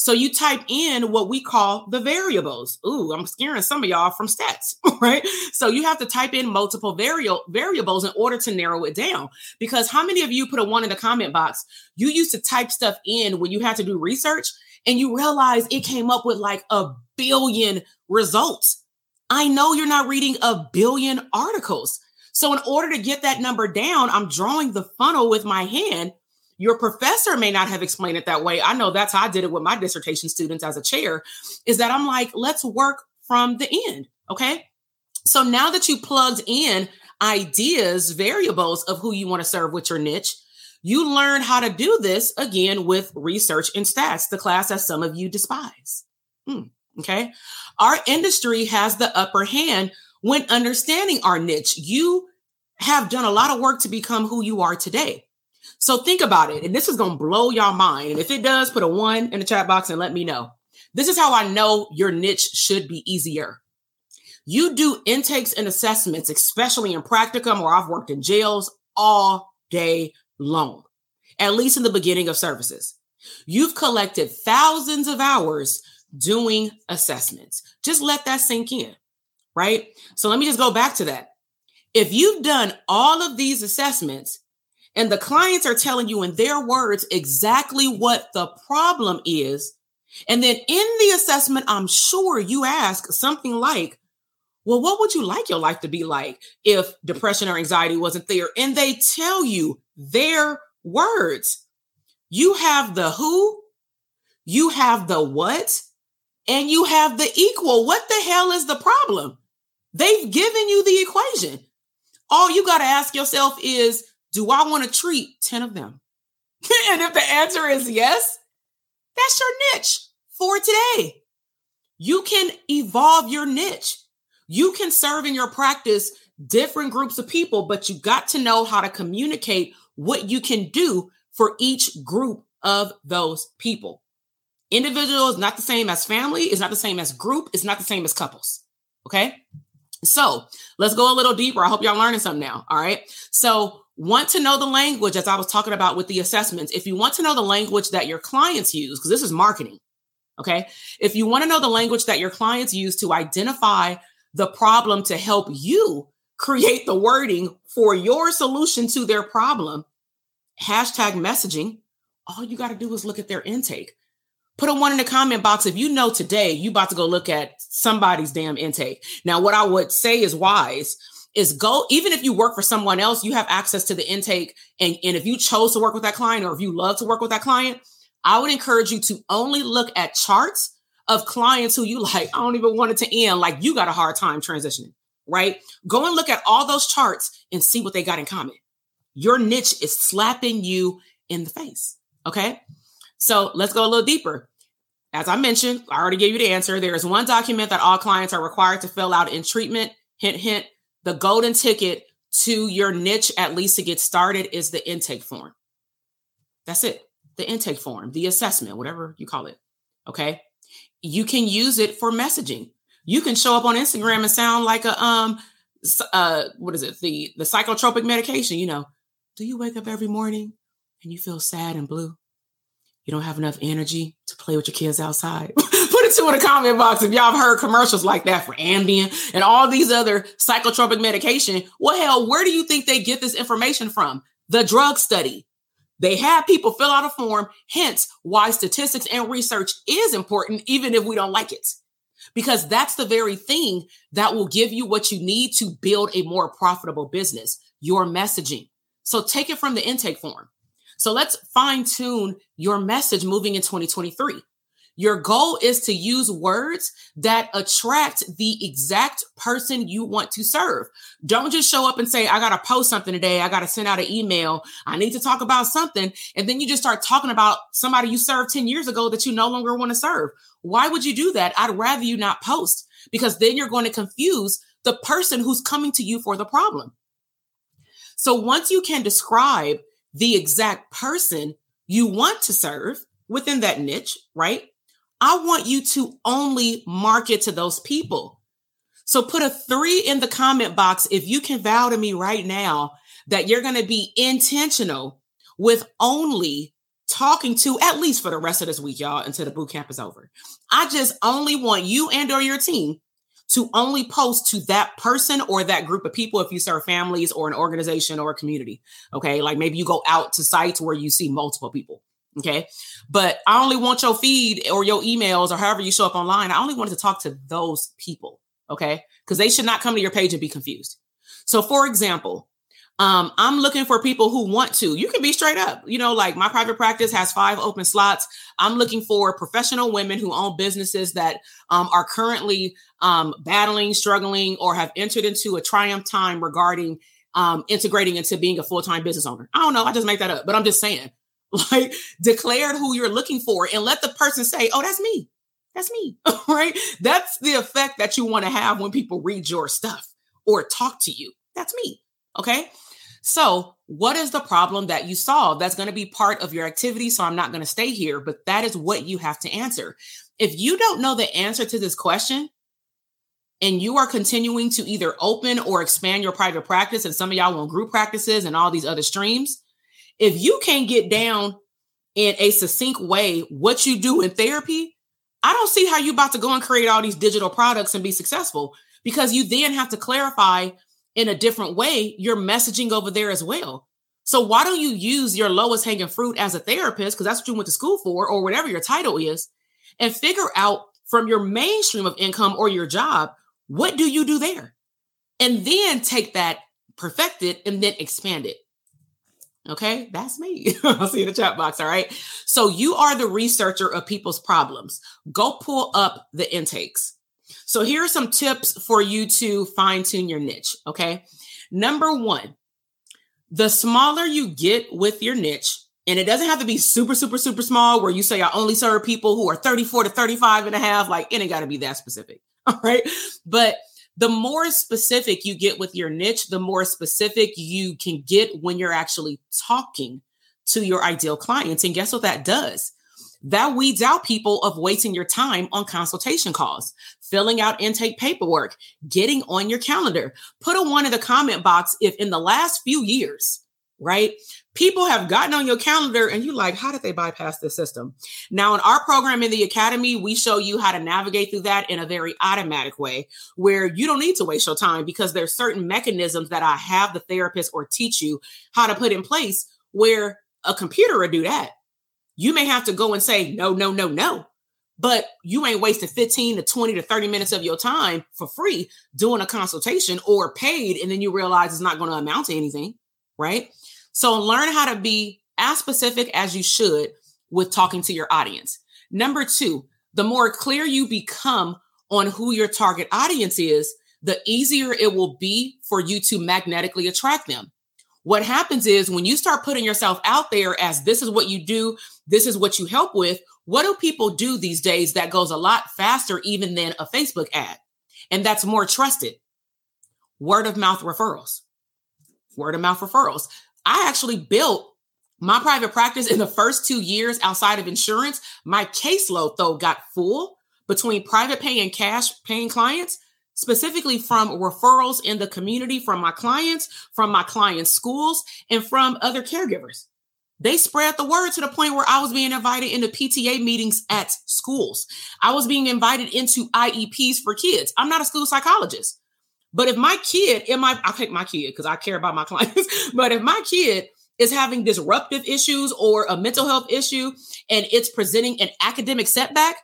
So you type in what we call the variables. Ooh, I'm scaring some of y'all from stats, right? So you have to type in multiple variable variables in order to narrow it down. Because how many of you put a one in the comment box? You used to type stuff in when you had to do research and you realize it came up with like a billion results. I know you're not reading a billion articles. So in order to get that number down, I'm drawing the funnel with my hand your professor may not have explained it that way. I know that's how I did it with my dissertation students as a chair, is that I'm like, let's work from the end. Okay. So now that you plugged in ideas, variables of who you want to serve with your niche, you learn how to do this again with research and stats, the class that some of you despise. Hmm, okay. Our industry has the upper hand when understanding our niche. You have done a lot of work to become who you are today. So think about it. And this is going to blow your mind. And if it does, put a one in the chat box and let me know. This is how I know your niche should be easier. You do intakes and assessments, especially in practicum, or I've worked in jails all day long, at least in the beginning of services. You've collected thousands of hours doing assessments. Just let that sink in, right? So let me just go back to that. If you've done all of these assessments, and the clients are telling you in their words exactly what the problem is. And then in the assessment, I'm sure you ask something like, well, what would you like your life to be like if depression or anxiety wasn't there? And they tell you their words. You have the who, you have the what, and you have the equal. What the hell is the problem? They've given you the equation. All you got to ask yourself is, do I want to treat 10 of them? and if the answer is yes, that's your niche for today. You can evolve your niche. You can serve in your practice different groups of people, but you got to know how to communicate what you can do for each group of those people. Individual is not the same as family, it's not the same as group, it's not the same as couples. Okay. So let's go a little deeper. I hope y'all learning something now. All right. So want to know the language, as I was talking about with the assessments, if you want to know the language that your clients use, because this is marketing, okay? If you want to know the language that your clients use to identify the problem to help you create the wording for your solution to their problem, hashtag messaging, all you got to do is look at their intake. Put a one in the comment box if you know today you about to go look at somebody's damn intake. Now, what I would say is wise is go even if you work for someone else you have access to the intake. And, and if you chose to work with that client or if you love to work with that client i would encourage you to only look at charts of clients who you like i don't even want it to end. Like you got a hard time transitioning right? Go and look at all those charts and see what they got in common. Your niche is slapping you in the face okay? So let's go a little deeper. As I mentioned, I already gave you the answer. There is one document that all clients are required to fill out in treatment. Hint, hint, the golden ticket to your niche, at least to get started, is the intake form. That's it. The intake form, the assessment, whatever you call it. Okay. You can use it for messaging. You can show up on Instagram and sound like a um uh what is it? The the psychotropic medication, you know. Do you wake up every morning and you feel sad and blue, you don't have enough energy to play with your kids outside. It to in the comment box if y'all have heard commercials like that for Ambien and all these other psychotropic medication. Well, hell, where do you think they get this information from? The drug study. They have people fill out a form, hence why statistics and research is important, even if we don't like it. Because that's the very thing that will give you what you need to build a more profitable business, your messaging. So take it from the intake form. So let's fine tune your message moving in 2023. Your goal is to use words that attract the exact person you want to serve. Don't just show up and say, I got to post something today. I got to send out an email. I need to talk about something. And then you just start talking about somebody you served 10 years ago that you no longer want to serve. Why would you do that? I'd rather you not post because then you're going to confuse the person who's coming to you for the problem. So once you can describe the exact person you want to serve within that niche, right? I want you to only market to those people. So put a three in the comment box if you can vow to me right now that you're going to be intentional with only talking to at least for the rest of this week, y'all, until the boot camp is over. I just only want you and or your team to only post to that person or that group of people if you serve families or an organization or a community. Okay. Like maybe you go out to sites where you see multiple people. Okay. But I only want your feed or your emails or however you show up online. I only wanted to talk to those people. Okay. Because they should not come to your page and be confused. So, for example, um, I'm looking for people who want to. You can be straight up. You know, like my private practice has five open slots. I'm looking for professional women who own businesses that um, are currently um, battling, struggling, or have entered into a triumph time regarding um, integrating into being a full time business owner. I don't know. I just make that up, but I'm just saying, like, declared who you're looking for and let the person say, oh, that's me. That's me. right. That's the effect that you want to have when people read your stuff or talk to you. That's me. Okay. So, what is the problem that you solve? That's going to be part of your activity. So, I'm not going to stay here, but that is what you have to answer. If you don't know the answer to this question, and you are continuing to either open or expand your private practice, and some of y'all want group practices and all these other streams, if you can't get down in a succinct way what you do in therapy, I don't see how you're about to go and create all these digital products and be successful because you then have to clarify in a different way your messaging over there as well. So why don't you use your lowest hanging fruit as a therapist because that's what you went to school for or whatever your title is and figure out from your mainstream of income or your job what do you do there? And then take that perfect it and then expand it. Okay, that's me. I'll see you in the chat box. All right. So you are the researcher of people's problems. Go pull up the intakes. So here are some tips for you to fine tune your niche. Okay. Number one, the smaller you get with your niche, and it doesn't have to be super, super, super small where you say I only serve people who are 34 to 35 and a half. Like it ain't got to be that specific. All right. But the more specific you get with your niche, the more specific you can get when you're actually talking to your ideal clients. And guess what that does? that weeds out people of wasting your time on consultation calls, filling out intake paperwork, getting on your calendar. Put a one in the comment box if in the last few years, right? People have gotten on your calendar and you like, how did they bypass the system? Now, in our program in the academy, we show you how to navigate through that in a very automatic way where you don't need to waste your time because there's certain mechanisms that I have the therapist or teach you how to put in place where a computer would do that you may have to go and say, no, no, no, no. But you ain't wasting 15 to 20 to 30 minutes of your time for free doing a consultation or paid. And then you realize it's not going to amount to anything. Right. So learn how to be as specific as you should with talking to your audience. Number two, the more clear you become on who your target audience is, the easier it will be for you to magnetically attract them. What happens is when you start putting yourself out there as this is what you do, this is what you help with, what do people do these days that goes a lot faster even than a Facebook ad? And that's more trusted. Word of mouth referrals. Word of mouth referrals. I actually built my private practice in the first two years outside of insurance. My caseload, though, got full between private pay and cash paying clients specifically from referrals in the community from my clients, from my clients' schools, and from other caregivers. they spread the word to the point where I was being invited into PTA meetings at schools. I was being invited into IEPs for kids. I'm not a school psychologist. But if my kid, in my, I pick my kid because I care about my clients, but if my kid is having disruptive issues or a mental health issue and it's presenting an academic setback,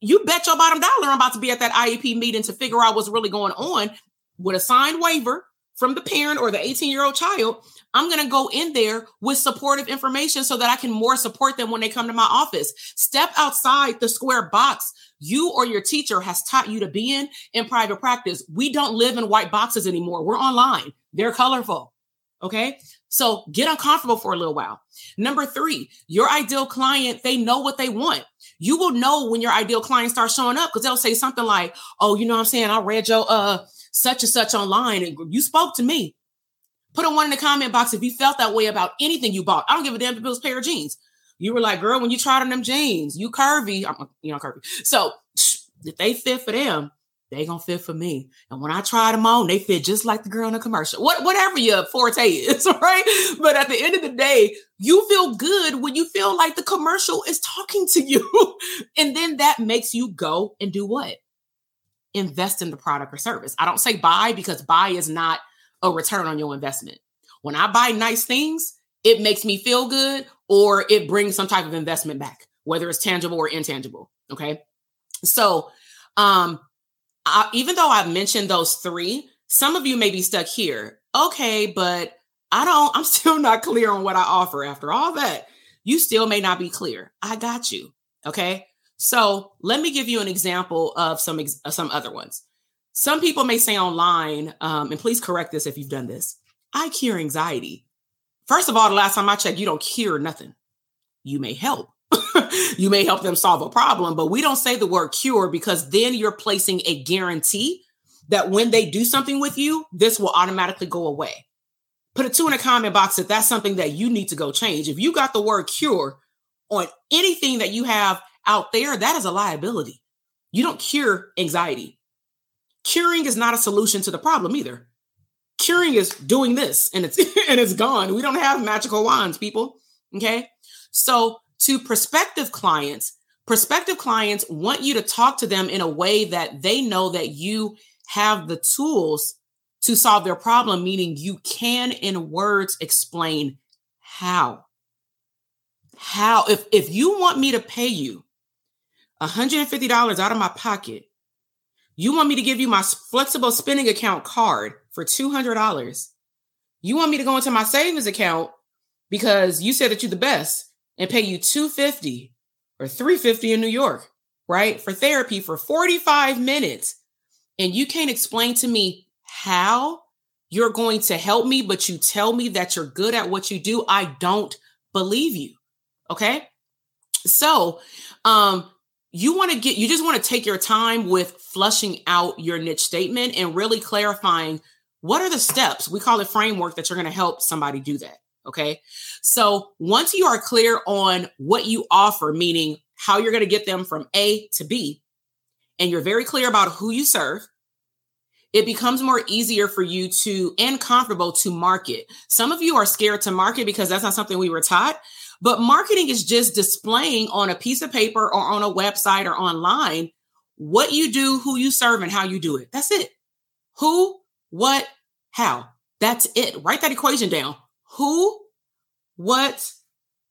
you bet your bottom dollar I'm about to be at that IEP meeting to figure out what's really going on with a signed waiver from the parent or the 18 year old child. I'm going to go in there with supportive information so that I can more support them when they come to my office. Step outside the square box you or your teacher has taught you to be in in private practice. We don't live in white boxes anymore. We're online. They're colorful. Okay. So get uncomfortable for a little while. Number three, your ideal client, they know what they want. You will know when your ideal client starts showing up because they'll say something like, Oh, you know what I'm saying? I read your uh such and such online and you spoke to me. Put a one in the comment box if you felt that way about anything you bought. I don't give a damn if it was pair of jeans. You were like, girl, when you tried on them jeans, you curvy. I'm, you know, curvy. So if they fit for them, they gonna fit for me. And when I try them on, they fit just like the girl in the commercial. What whatever your forte is, right? But at the end of the day, you feel good when you feel like the commercial is talking to you. and then that makes you go and do what? Invest in the product or service. I don't say buy because buy is not a return on your investment. When I buy nice things, it makes me feel good or it brings some type of investment back, whether it's tangible or intangible. Okay. So, um, I, even though I've mentioned those three, some of you may be stuck here. Okay, but I don't, I'm still not clear on what I offer after all that. You still may not be clear. I got you. Okay. So let me give you an example of some, ex- some other ones. Some people may say online, um, and please correct this if you've done this. I cure anxiety. First of all, the last time I checked, you don't cure nothing. You may help. you may help them solve a problem, but we don't say the word cure because then you're placing a guarantee that when they do something with you, this will automatically go away. Put a two in a comment box if that's something that you need to go change. If you got the word cure on anything that you have out there, that is a liability. You don't cure anxiety. Curing is not a solution to the problem either curing is doing this and it's and it's gone. We don't have magical wands, people. Okay. So to prospective clients, prospective clients want you to talk to them in a way that they know that you have the tools to solve their problem, meaning you can in words explain how. How if if you want me to pay you $150 out of my pocket, you want me to give you my flexible spending account card for $200. You want me to go into my savings account because you said that you're the best and pay you 250 or 350 in New York, right? For therapy for 45 minutes. And you can't explain to me how you're going to help me, but you tell me that you're good at what you do. I don't believe you. Okay. So, um, you want to get, you just want to take your time with flushing out your niche statement and really clarifying what are the steps? We call it framework that you're going to help somebody do that. Okay. So once you are clear on what you offer, meaning how you're going to get them from A to B, and you're very clear about who you serve, it becomes more easier for you to and comfortable to market. Some of you are scared to market because that's not something we were taught. But marketing is just displaying on a piece of paper or on a website or online what you do, who you serve, and how you do it. That's it. Who, what, how. That's it. Write that equation down. Who, what,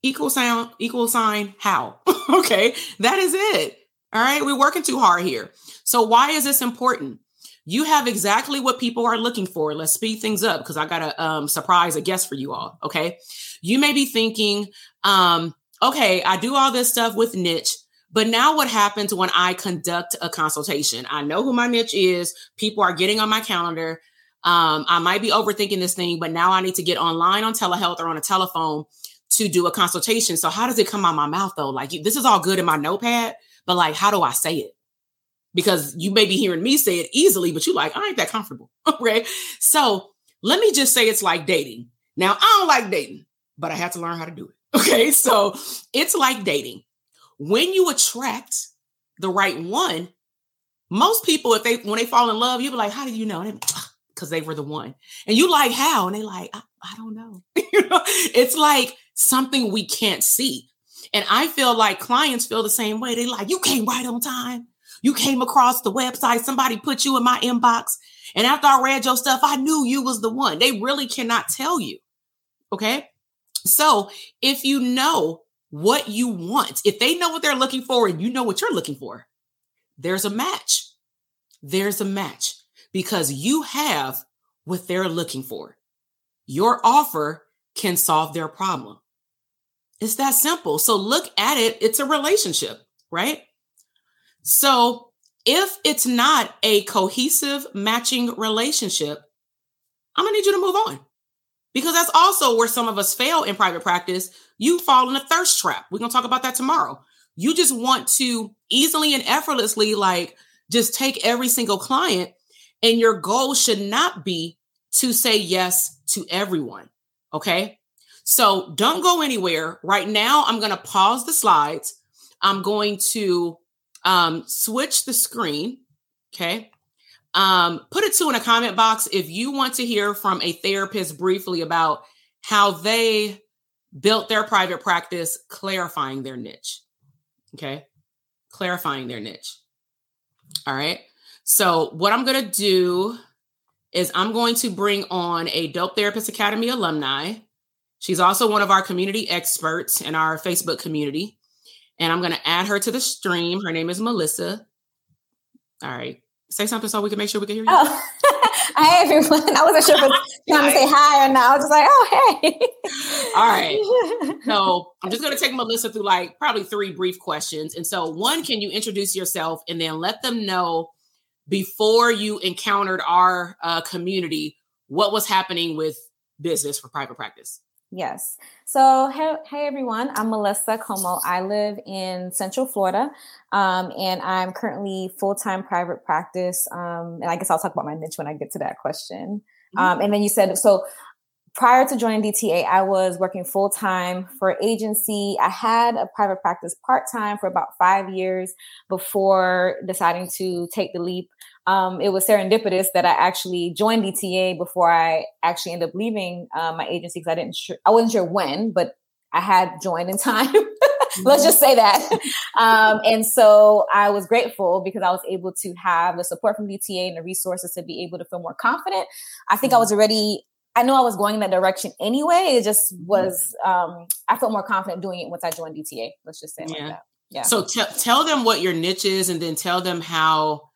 equal sound, equal sign, how. okay. That is it. All right. We're working too hard here. So why is this important? You have exactly what people are looking for. Let's speed things up because I got a um, surprise, a guest for you all. Okay. You may be thinking, um, okay, I do all this stuff with niche, but now what happens when I conduct a consultation? I know who my niche is. People are getting on my calendar. Um, I might be overthinking this thing, but now I need to get online on telehealth or on a telephone to do a consultation. So how does it come out my mouth though? Like this is all good in my notepad, but like how do I say it? Because you may be hearing me say it easily, but you like, I ain't that comfortable. okay. So let me just say it's like dating. Now I don't like dating, but I had to learn how to do it. Okay. So it's like dating. When you attract the right one, most people, if they when they fall in love, you be like, how did you know? because ah, they were the one. And you like, how? And they like, I, I don't know. you know, it's like something we can't see. And I feel like clients feel the same way. They like, you came right on time. You came across the website. Somebody put you in my inbox. And after I read your stuff, I knew you was the one. They really cannot tell you. Okay. So if you know what you want, if they know what they're looking for and you know what you're looking for, there's a match. There's a match because you have what they're looking for. Your offer can solve their problem. It's that simple. So look at it. It's a relationship, right? So if it's not a cohesive matching relationship, I'm gonna need you to move on because that's also where some of us fail in private practice. You fall in a thirst trap. We're gonna talk about that tomorrow. You just want to easily and effortlessly, like, just take every single client, and your goal should not be to say yes to everyone. Okay. So don't go anywhere. Right now, I'm going to pause the slides. I'm going to um, switch the screen. Okay. Um, put a two in a comment box if you want to hear from a therapist briefly about how they built their private practice, clarifying their niche. Okay. Clarifying their niche. All right. So, what I'm going to do is I'm going to bring on a Dope Therapist Academy alumni. She's also one of our community experts in our Facebook community. And I'm going to add her to the stream. Her name is Melissa. All right say something so we can make sure we can hear you? Oh. hi, everyone. I wasn't sure if I was trying to say hi or not. I was just like, oh, hey. All right. So I'm just going to take Melissa through like probably three brief questions. And so, one, can you introduce yourself and then let them know before you encountered our uh, community what was happening with business for private practice? Yes. So, hey, hey, everyone. I'm Melissa Como. I live in Central Florida, um, and I'm currently full time private practice. Um, and I guess I'll talk about my niche when I get to that question. Mm-hmm. Um, and then you said so. Prior to joining DTA, I was working full time for agency. I had a private practice part time for about five years before deciding to take the leap um, it was serendipitous that I actually joined DTA before I actually ended up leaving uh, my agency because I didn't sure, I wasn't sure when, but I had joined in time. Let's just say that. Um, and so I was grateful because I was able to have the support from DTA and the resources to be able to feel more confident. I think I was already I know I was going in that direction anyway. It just was, um, I felt more confident doing it once I joined DTA. Let's just say yeah. like that. Yeah. So t- tell them what your niche is and then tell them how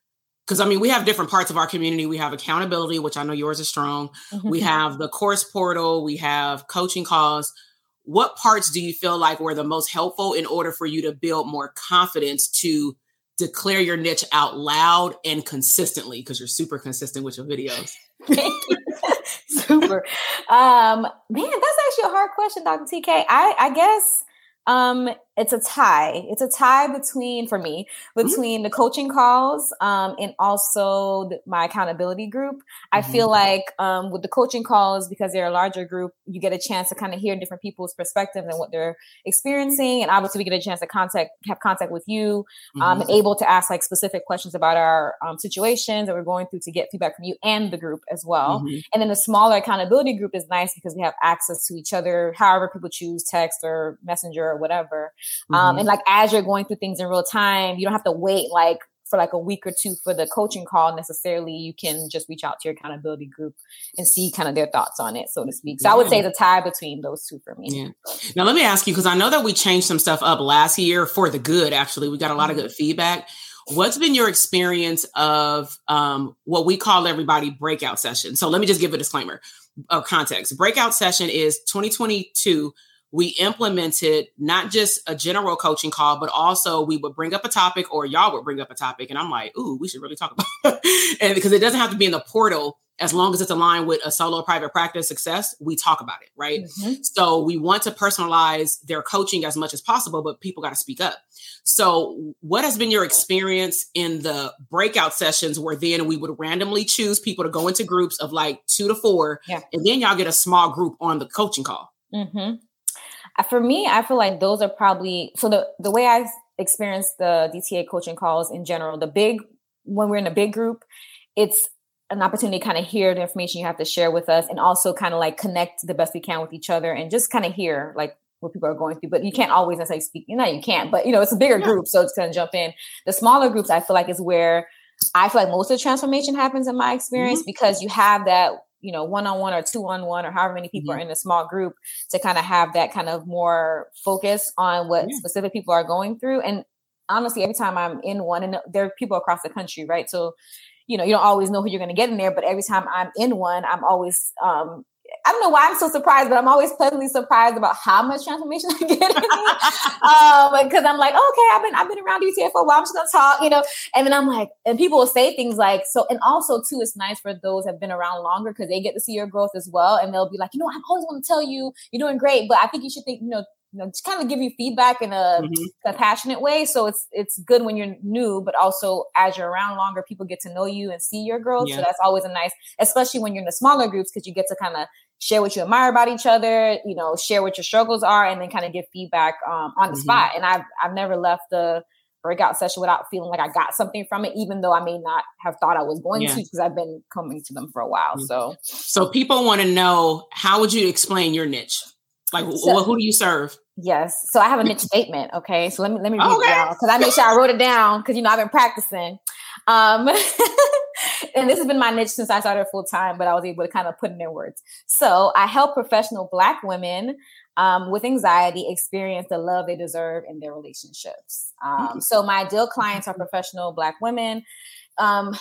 because I mean, we have different parts of our community. We have accountability, which I know yours is strong. Mm-hmm. We have the course portal. We have coaching calls. What parts do you feel like were the most helpful in order for you to build more confidence to declare your niche out loud and consistently? Because you're super consistent with your videos. super. Um, man, that's actually a hard question, Dr. TK. I, I guess um, it's a tie. It's a tie between for me mm-hmm. between mm-hmm. the coaching calls um, and also the, my accountability group. I mm-hmm. feel like um, with the coaching calls because they're a larger group, you get a chance to kind of hear different people's perspectives and what they're experiencing, and obviously we get a chance to contact have contact with you, um, mm-hmm. and able to ask like specific questions about our um, situations that we're going through to get feedback from you and the group as well. Mm-hmm. And then the smaller accountability group is nice because we have access to each other, however people choose text or messenger or whatever. Um, mm-hmm. Um, and like as you're going through things in real time, you don't have to wait like for like a week or two for the coaching call necessarily. You can just reach out to your accountability group and see kind of their thoughts on it, so to speak. So yeah. I would say the tie between those two for me. Yeah. Now let me ask you because I know that we changed some stuff up last year for the good. Actually, we got a lot mm-hmm. of good feedback. What's been your experience of um, what we call everybody breakout session? So let me just give a disclaimer of context. Breakout session is 2022 we implemented not just a general coaching call, but also we would bring up a topic or y'all would bring up a topic. And I'm like, ooh, we should really talk about it. and because it doesn't have to be in the portal, as long as it's aligned with a solo private practice success, we talk about it, right? Mm-hmm. So we want to personalize their coaching as much as possible, but people got to speak up. So, what has been your experience in the breakout sessions where then we would randomly choose people to go into groups of like two to four, yeah. and then y'all get a small group on the coaching call? Mm-hmm for me, I feel like those are probably so the the way I experience the DTA coaching calls in general, the big when we're in a big group, it's an opportunity to kind of hear the information you have to share with us and also kind of like connect the best we can with each other and just kind of hear like what people are going through, but you can't always necessarily speak. You know, you can't, but you know, it's a bigger yeah. group, so it's going to jump in. The smaller groups, I feel like, is where I feel like most of the transformation happens in my experience mm-hmm. because you have that you know one on one or two on one or however many people mm-hmm. are in a small group to kind of have that kind of more focus on what yeah. specific people are going through and honestly every time i'm in one and there are people across the country right so you know you don't always know who you're going to get in there but every time i'm in one i'm always um I don't know why I'm so surprised, but I'm always pleasantly surprised about how much transformation I get. um, because I'm like, okay, I've been I've been around DTA for a while. I'm just gonna talk, you know. And then I'm like, and people will say things like, so, and also too, it's nice for those have been around longer because they get to see your growth as well, and they'll be like, you know, I always want to tell you you're doing great, but I think you should think, you know, you know, just kind of give you feedback in a mm-hmm. compassionate way. So it's it's good when you're new, but also as you're around longer, people get to know you and see your growth. Yeah. So that's always a nice, especially when you're in the smaller groups, because you get to kind of share what you admire about each other, you know, share what your struggles are, and then kind of give feedback um, on the mm-hmm. spot. And I've I've never left the breakout session without feeling like I got something from it, even though I may not have thought I was going yeah. to, because I've been coming to them for a while. Mm-hmm. So, so people want to know how would you explain your niche? Like, so, who do you serve? Yes. So I have a niche statement. Okay. So let me let me read okay. it out because I make sure I wrote it down because you know I've been practicing. Um, and this has been my niche since I started full time, but I was able to kind of put it in words. So I help professional Black women um, with anxiety experience the love they deserve in their relationships. Um, so my ideal clients are professional Black women. Um,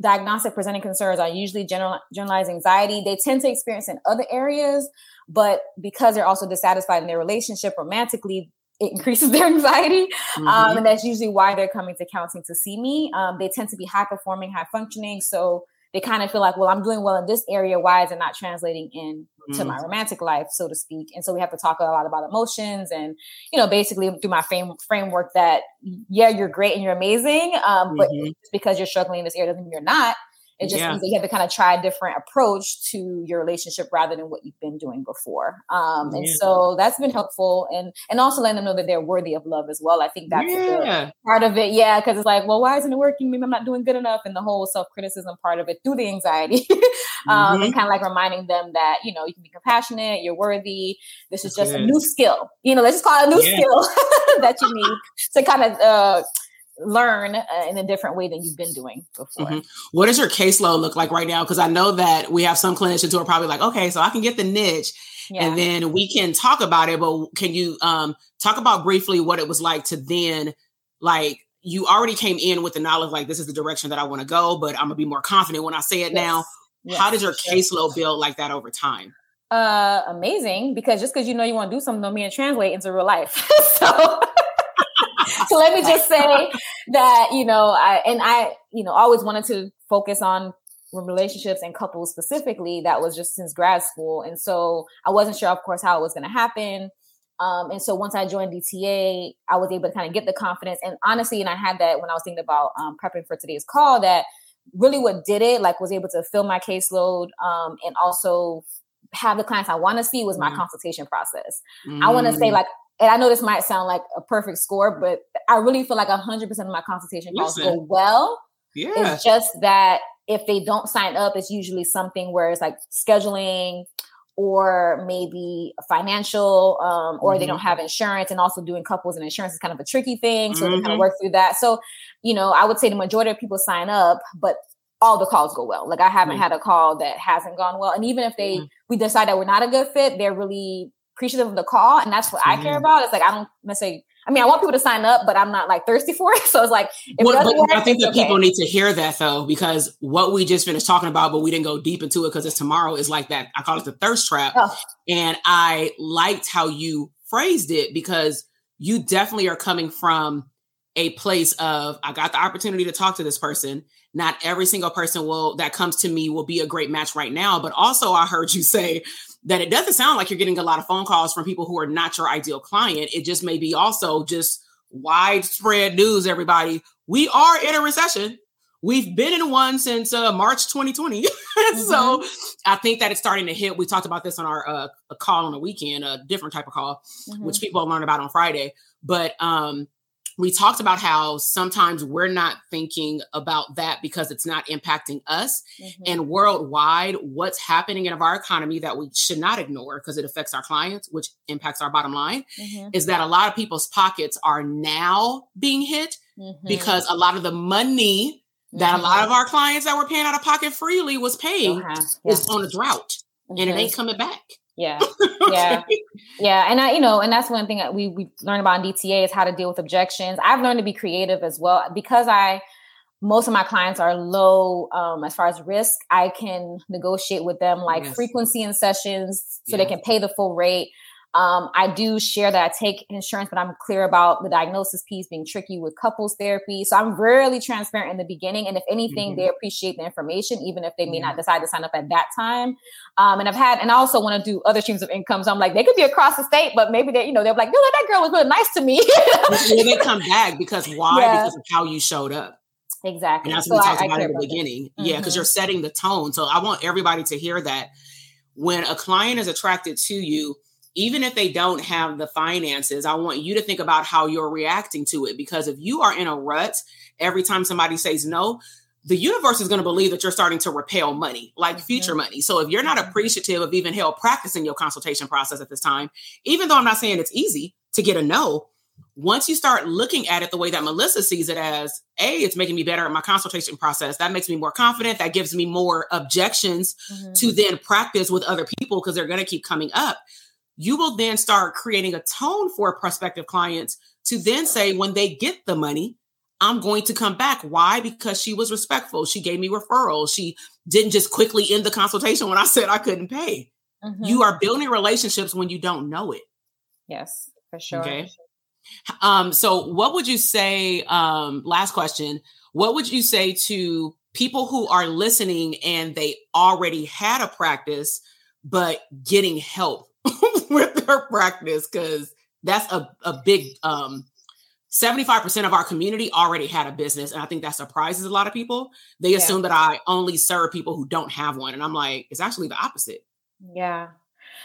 diagnostic presenting concerns are usually general, generalized anxiety. They tend to experience in other areas, but because they're also dissatisfied in their relationship romantically, it increases their anxiety. Um, mm-hmm. Um, and that's usually why they're coming to counseling to see me. Um, they tend to be high performing, high functioning. So they kind of feel like, well, I'm doing well in this area. Why is it not translating in mm-hmm. to my mm. romantic life, so to speak? And so we have to talk a lot about emotions and, you know, basically through my frame, framework that, yeah, you're great and you're amazing. Um, mm-hmm. But because you're struggling in this area doesn't mean you're not. It just yeah. means that you have to kind of try a different approach to your relationship rather than what you've been doing before. Um, and yeah. so that's been helpful, and and also letting them know that they're worthy of love as well. I think that's yeah. part of it. Yeah, because it's like, well, why isn't it working? Maybe I'm not doing good enough, and the whole self criticism part of it through the anxiety, um, mm-hmm. and kind of like reminding them that you know you can be compassionate, you're worthy. This is just a new skill. You know, let's just call it a new skill that you need to kind of. Uh, learn uh, in a different way than you've been doing before. Mm-hmm. What does your caseload look like right now? Because I know that we have some clinicians who are probably like, okay, so I can get the niche. Yeah. And then we can talk about it, but can you um, talk about briefly what it was like to then, like, you already came in with the knowledge, like, this is the direction that I want to go, but I'm gonna be more confident when I say it yes. now. Yes. How did your caseload build like that over time? Uh, amazing. Because just because you know you want to do something, don't mean to translate into real life. so so let me just say that, you know, I, and I, you know, always wanted to focus on relationships and couples specifically. That was just since grad school. And so I wasn't sure, of course, how it was going to happen. Um, and so once I joined DTA, I was able to kind of get the confidence. And honestly, and I had that when I was thinking about um, prepping for today's call, that really what did it, like, was able to fill my caseload um, and also have the clients I want to see was my mm. consultation process. Mm. I want to say, like, and I know this might sound like a perfect score, but I really feel like 100% of my consultation calls Listen. go well. Yeah. It's just that if they don't sign up, it's usually something where it's like scheduling or maybe financial, um, or mm-hmm. they don't have insurance and also doing couples and insurance is kind of a tricky thing. So mm-hmm. they kind of mm-hmm. work through that. So, you know, I would say the majority of people sign up, but all the calls go well. Like I haven't mm-hmm. had a call that hasn't gone well. And even if they, mm-hmm. we decide that we're not a good fit, they're really appreciative of the call, and that's what mm-hmm. I care mm-hmm. about. It's like I don't necessarily. I mean, I want people to sign up, but I'm not like thirsty for it. So it's like, well, work, I think that okay. people need to hear that though, because what we just finished talking about, but we didn't go deep into it because it's tomorrow is like that. I call it the thirst trap, oh. and I liked how you phrased it because you definitely are coming from a place of I got the opportunity to talk to this person. Not every single person will that comes to me will be a great match right now, but also I heard you say that it doesn't sound like you're getting a lot of phone calls from people who are not your ideal client. It just may be also just widespread news, everybody. We are in a recession. We've been in one since uh, March 2020. mm-hmm. So I think that it's starting to hit. We talked about this on our uh, a call on the weekend, a different type of call, mm-hmm. which people learn about on Friday. But um, we talked about how sometimes we're not thinking about that because it's not impacting us. Mm-hmm. And worldwide, what's happening in our economy that we should not ignore because it affects our clients, which impacts our bottom line, mm-hmm. is that a lot of people's pockets are now being hit mm-hmm. because a lot of the money that a lot mm-hmm. of our clients that were paying out of pocket freely was paying uh-huh. yeah. is on a drought and it ain't coming back. Yeah. Yeah. yeah. And I, you know, and that's one thing that we we learned about in DTA is how to deal with objections. I've learned to be creative as well because I most of my clients are low um, as far as risk. I can negotiate with them like yes. frequency in sessions so they can pay the full rate. Um, I do share that I take insurance, but I'm clear about the diagnosis piece being tricky with couples therapy. So I'm really transparent in the beginning. And if anything, mm-hmm. they appreciate the information, even if they may not decide to sign up at that time. Um, and I've had, and I also want to do other streams of income. So I'm like, they could be across the state, but maybe they, you know, they're like, no, that girl was really nice to me. they come back because why? Yeah. Because of how you showed up. Exactly. And that's what so we talked I, about I in the beginning. Mm-hmm. Yeah, because you're setting the tone. So I want everybody to hear that when a client is attracted to you, even if they don't have the finances, I want you to think about how you're reacting to it. Because if you are in a rut every time somebody says no, the universe is going to believe that you're starting to repel money, like mm-hmm. future money. So if you're not mm-hmm. appreciative of even hell practicing your consultation process at this time, even though I'm not saying it's easy to get a no, once you start looking at it the way that Melissa sees it as, A, it's making me better at my consultation process. That makes me more confident. That gives me more objections mm-hmm. to then practice with other people because they're going to keep coming up you will then start creating a tone for prospective clients to then say when they get the money i'm going to come back. Why? Because she was respectful. She gave me referrals. She didn't just quickly end the consultation when i said i couldn't pay. Mm-hmm. you are building relationships when you don't know it. Yes for sure. Okay. Um so what would you say um last question what would you say to people who are listening and they already had a practice but getting help with their practice because that's a, a big um 75% of our community already had a business and i think that surprises a lot of people they yeah. assume that i only serve people who don't have one and i'm like it's actually the opposite yeah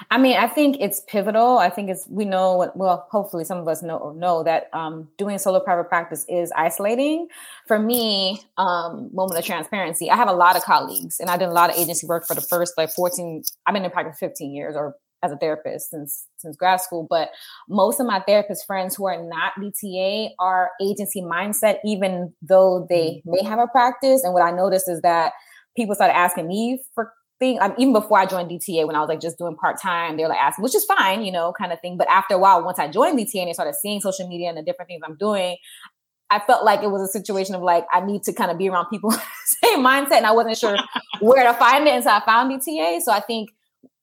I mean, I think it's pivotal. I think it's we know what well, hopefully some of us know or know that um, doing solo private practice is isolating. For me, um, moment of transparency. I have a lot of colleagues, and I did a lot of agency work for the first like fourteen. I've been in practice fifteen years, or as a therapist since since grad school, but most of my therapist friends who are not DTA are agency mindset, even though they mm-hmm. may have a practice. And what I noticed is that people started asking me for things, um, even before I joined DTA, when I was like just doing part time, they're like asking, which is fine, you know, kind of thing. But after a while, once I joined DTA and they started seeing social media and the different things I'm doing, I felt like it was a situation of like I need to kind of be around people same mindset, and I wasn't sure where to find it, and so I found DTA. So I think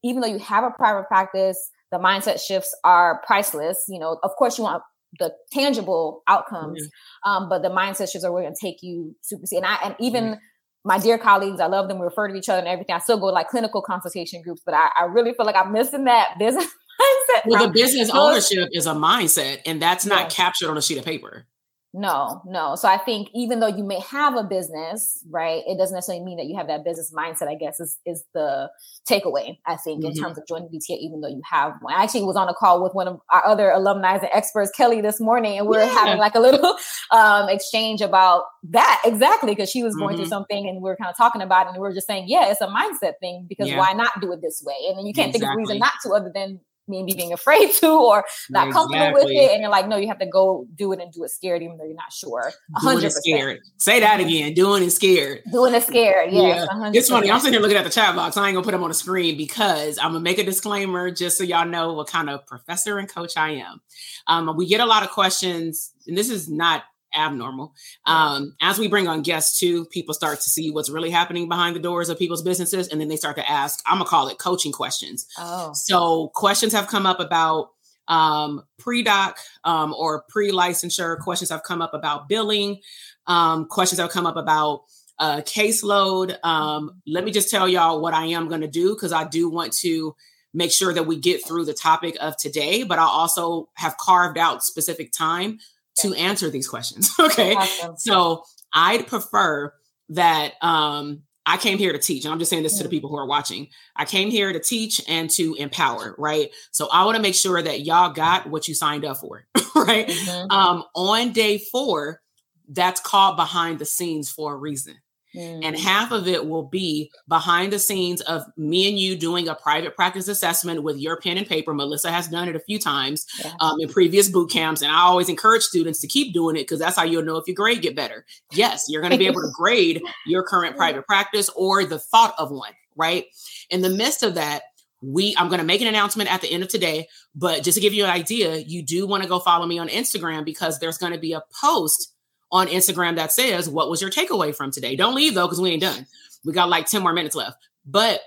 even though you have a private practice, the mindset shifts are priceless. You know, of course, you want the tangible outcomes, mm-hmm. um, but the mindset shifts are going to take you super. And I and even mm-hmm. my dear colleagues, I love them. We refer to each other and everything. I still go to like clinical consultation groups, but I, I really feel like I'm missing that business mindset. Well, the business ownership is a mindset, and that's not captured on a sheet of paper. No, no. So I think even though you may have a business, right, it doesn't necessarily mean that you have that business mindset, I guess, is is the takeaway, I think, mm-hmm. in terms of joining DTA, even though you have one. I actually was on a call with one of our other alumni and experts, Kelly, this morning, and we are yeah. having like a little um, exchange about that exactly because she was going mm-hmm. through something and we are kind of talking about it and we are just saying, yeah, it's a mindset thing because yeah. why not do it this way? And then you can't exactly. think of a reason not to other than maybe being afraid to or not exactly. comfortable with it. And you're like, no, you have to go do it and do it scared, even though you're not sure. 100%. scared. Say that again. Doing it scared. Doing it scared. Yes, yeah. It's funny. I'm sitting here looking at the chat box. I ain't gonna put them on the screen because I'm gonna make a disclaimer just so y'all know what kind of professor and coach I am. Um, we get a lot of questions, and this is not abnormal. Um, as we bring on guests too, people start to see what's really happening behind the doors of people's businesses, and then they start to ask. I'm gonna call it coaching questions. Oh, so questions have come up about um, pre-doc um, or pre-licensure. Questions have come up about billing. Um, questions have come up about uh, caseload. Um, let me just tell y'all what I am going to do because I do want to make sure that we get through the topic of today, but I also have carved out specific time to answer these questions. okay. Awesome. So I'd prefer that um, I came here to teach. And I'm just saying this to the people who are watching. I came here to teach and to empower, right? So I want to make sure that y'all got what you signed up for, right? Mm-hmm. Um, on day four, that's called behind the scenes for a reason. Mm. And half of it will be behind the scenes of me and you doing a private practice assessment with your pen and paper. Melissa has done it a few times yeah. um, in previous boot camps. And I always encourage students to keep doing it because that's how you'll know if your grade get better. Yes, you're going to be able to grade your current private practice or the thought of one, right? In the midst of that, we i'm going to make an announcement at the end of today but just to give you an idea you do want to go follow me on instagram because there's going to be a post on Instagram that says, What was your takeaway from today? Don't leave though, because we ain't done. We got like 10 more minutes left. But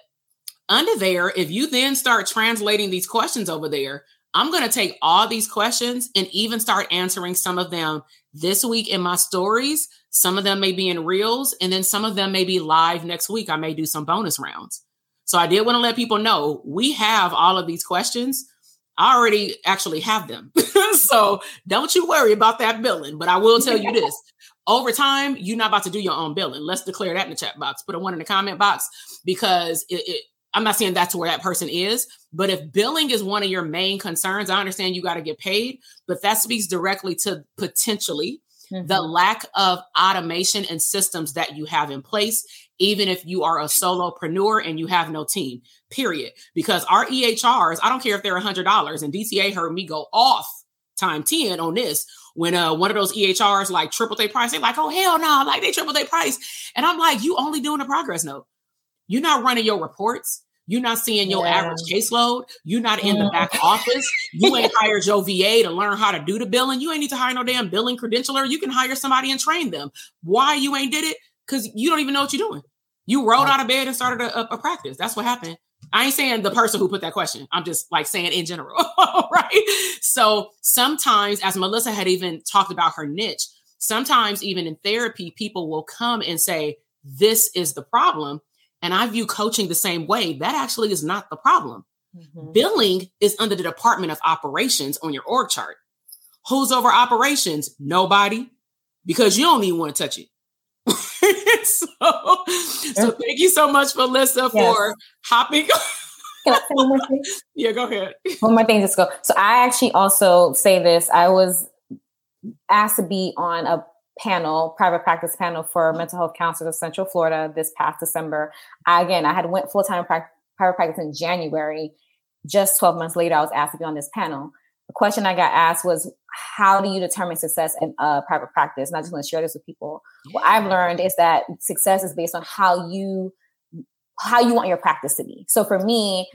under there, if you then start translating these questions over there, I'm going to take all these questions and even start answering some of them this week in my stories. Some of them may be in reels, and then some of them may be live next week. I may do some bonus rounds. So I did want to let people know we have all of these questions. I already actually have them. so don't you worry about that billing. But I will tell you this over time, you're not about to do your own billing. Let's declare that in the chat box. Put a one in the comment box because it, it, I'm not saying that's where that person is, but if billing is one of your main concerns, I understand you got to get paid, but that speaks directly to potentially mm-hmm. the lack of automation and systems that you have in place, even if you are a solopreneur and you have no team, period. Because our EHRs, I don't care if they're $100, and DTA heard me go off time 10 on this when uh one of those EHRs like triple their price, they're like, oh hell no, like they triple their price. And I'm like, you only doing a progress note. You're not running your reports. You're not seeing your yeah. average caseload. You're not in the back mm-hmm. office. You ain't hired your VA to learn how to do the billing. You ain't need to hire no damn billing credentialer. You can hire somebody and train them. Why you ain't did it? Because you don't even know what you're doing. You rolled out of bed and started a, a, practice. That's what happened. I ain't saying the person who put that question. I'm just like saying in general, right? So sometimes, as Melissa had even talked about her niche, sometimes even in therapy, people will come and say, This is the problem. And I view coaching the same way. That actually is not the problem. Mm-hmm. Billing is under the Department of Operations on your org chart. Who's over operations? Nobody, because you don't even want to touch it. so, so thank you so much, Melissa, yes. for hopping. Can I say one more thing? Yeah, go ahead. One more thing, just go. So I actually also say this. I was asked to be on a panel, private practice panel for mm-hmm. mental health counselors of Central Florida this past December. I, again, I had went full time private practice in January. Just 12 months later, I was asked to be on this panel. The question I got asked was, how do you determine success in a private practice? And I just want to share this with people. What I've learned is that success is based on how you how you want your practice to be. So for me,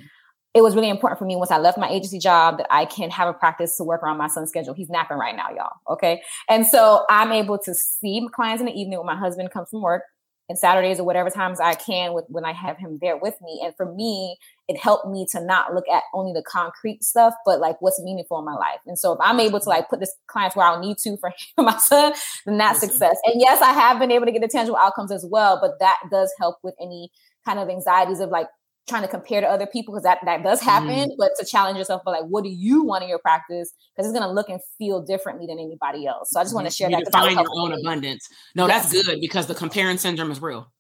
it was really important for me once I left my agency job that I can have a practice to work around my son's schedule. He's napping right now, y'all. Okay. And so I'm able to see my clients in the evening when my husband comes from work and Saturdays or whatever times I can with when I have him there with me. And for me, it helped me to not look at only the concrete stuff, but like what's meaningful in my life. And so if I'm able to like put this clients where I'll need to for my son, then that's success. And yes, I have been able to get the tangible outcomes as well, but that does help with any kind of anxieties of like trying to compare to other people because that that does happen mm. but to challenge yourself but like what do you want in your practice because it's going to look and feel differently than anybody else so i just want to share you that find your own me. abundance no yes. that's good because the comparing syndrome is real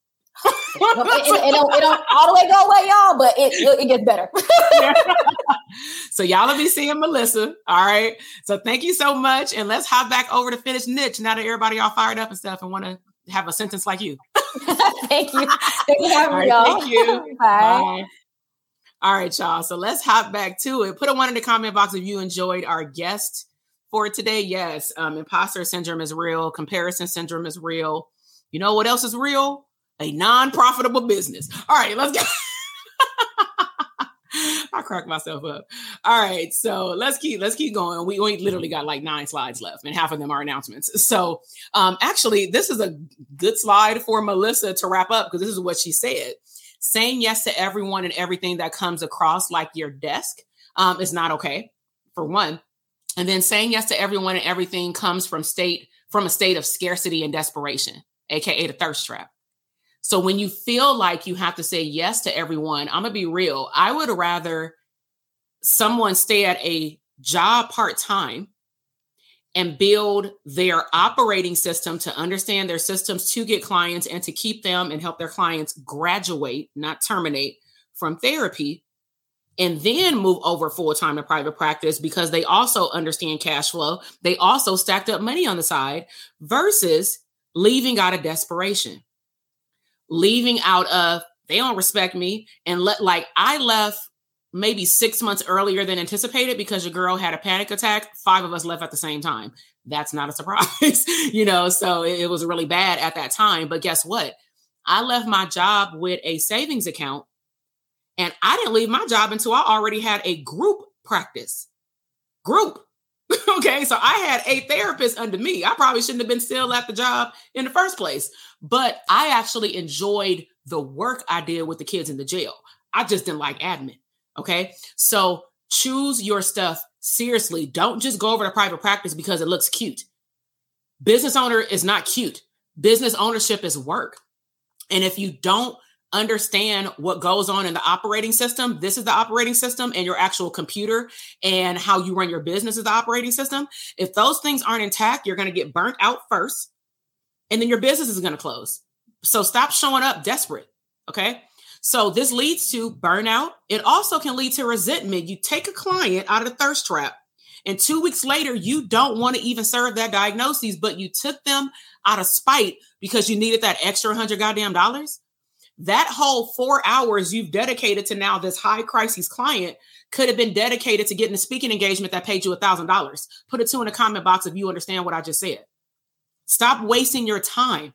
it, it, it, don't, it don't all the way go away y'all but it, it gets better so y'all will be seeing melissa all right so thank you so much and let's hop back over to finish niche now that everybody all fired up and stuff and want to have a sentence like you thank you. Thank you for right, y'all. Thank you. Bye. Bye. All right, y'all. So let's hop back to it. Put a one in the comment box if you enjoyed our guest for today. Yes, um, imposter syndrome is real. Comparison syndrome is real. You know what else is real? A non-profitable business. All right, let's go. I crack myself up. All right, so let's keep let's keep going. We, literally got like nine slides left, and half of them are announcements. So, um, actually, this is a good slide for Melissa to wrap up because this is what she said: saying yes to everyone and everything that comes across like your desk um, is not okay. For one, and then saying yes to everyone and everything comes from state from a state of scarcity and desperation, aka the thirst trap. So when you feel like you have to say yes to everyone, I'm gonna be real. I would rather someone stay at a job part time and build their operating system to understand their systems to get clients and to keep them and help their clients graduate, not terminate from therapy, and then move over full time to private practice because they also understand cash flow. They also stacked up money on the side versus leaving out of desperation, leaving out of they don't respect me and let like I left maybe six months earlier than anticipated because your girl had a panic attack. Five of us left at the same time. That's not a surprise, you know, so it, it was really bad at that time. But guess what? I left my job with a savings account and I didn't leave my job until I already had a group practice. Group. okay, so I had a therapist under me. I probably shouldn't have been still at the job in the first place, but I actually enjoyed the work I did with the kids in the jail. I just didn't like admin. Okay. So choose your stuff seriously. Don't just go over to private practice because it looks cute. Business owner is not cute. Business ownership is work. And if you don't understand what goes on in the operating system, this is the operating system, and your actual computer and how you run your business is the operating system. If those things aren't intact, you're going to get burnt out first, and then your business is going to close. So stop showing up desperate. Okay. So this leads to burnout. It also can lead to resentment. You take a client out of the thirst trap, and two weeks later, you don't want to even serve that diagnosis, but you took them out of spite because you needed that extra hundred goddamn dollars. That whole four hours you've dedicated to now this high crisis client could have been dedicated to getting a speaking engagement that paid you a thousand dollars. Put a two in the comment box if you understand what I just said. Stop wasting your time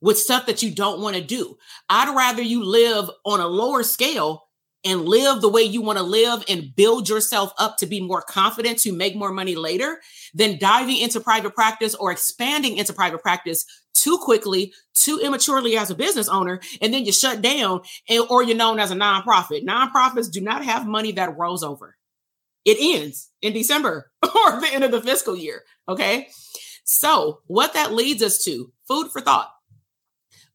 with stuff that you don't want to do. I'd rather you live on a lower scale and live the way you want to live and build yourself up to be more confident to make more money later than diving into private practice or expanding into private practice too quickly, too immaturely as a business owner, and then you shut down and, or you're known as a nonprofit. Nonprofits do not have money that rolls over. It ends in December or the end of the fiscal year. Okay. So, what that leads us to, food for thought.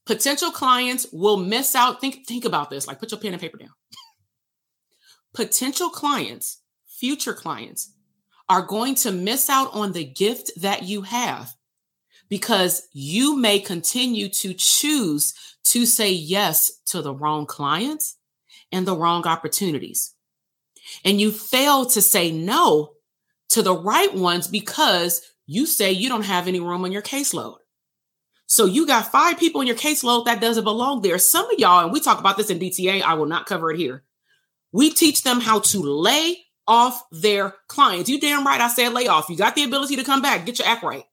Potential clients will miss out think think about this like put your pen and paper down. Potential clients future clients are going to miss out on the gift that you have because you may continue to choose to say yes to the wrong clients and the wrong opportunities. And you fail to say no to the right ones because you say you don't have any room on your caseload so you got five people in your caseload that doesn't belong there. Some of y'all, and we talk about this in DTA, I will not cover it here. We teach them how to lay off their clients. You damn right, I said lay off. You got the ability to come back, get your act right.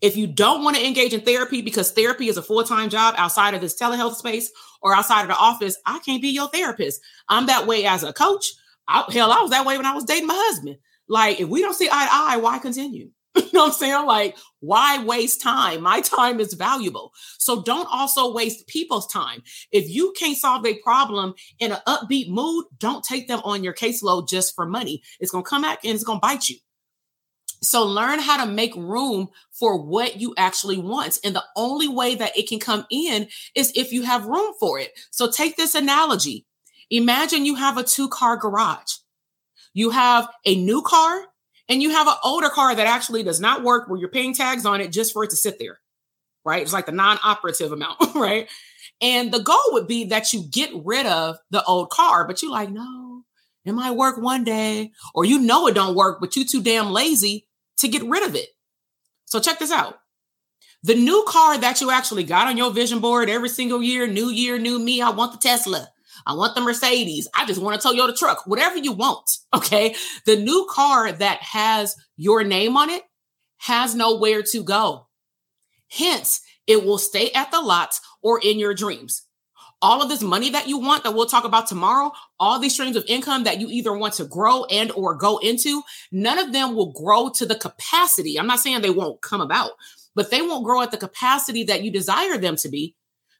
If you don't want to engage in therapy because therapy is a full time job outside of this telehealth space or outside of the office, I can't be your therapist. I'm that way as a coach. I, hell, I was that way when I was dating my husband. Like, if we don't see eye to eye, why continue? you know what I'm saying? Like, why waste time? My time is valuable. So don't also waste people's time. If you can't solve a problem in an upbeat mood, don't take them on your caseload just for money. It's going to come back and it's going to bite you. So learn how to make room for what you actually want. And the only way that it can come in is if you have room for it. So take this analogy. Imagine you have a two car garage. You have a new car and you have an older car that actually does not work where you're paying tags on it just for it to sit there, right? It's like the non operative amount, right? And the goal would be that you get rid of the old car, but you're like, no, it might work one day, or you know it don't work, but you too damn lazy to get rid of it. So check this out. The new car that you actually got on your vision board every single year, new year, new me, I want the Tesla. I want the Mercedes. I just want a Toyota truck, whatever you want. Okay. The new car that has your name on it has nowhere to go. Hence, it will stay at the lots or in your dreams. All of this money that you want that we'll talk about tomorrow, all these streams of income that you either want to grow and or go into, none of them will grow to the capacity. I'm not saying they won't come about, but they won't grow at the capacity that you desire them to be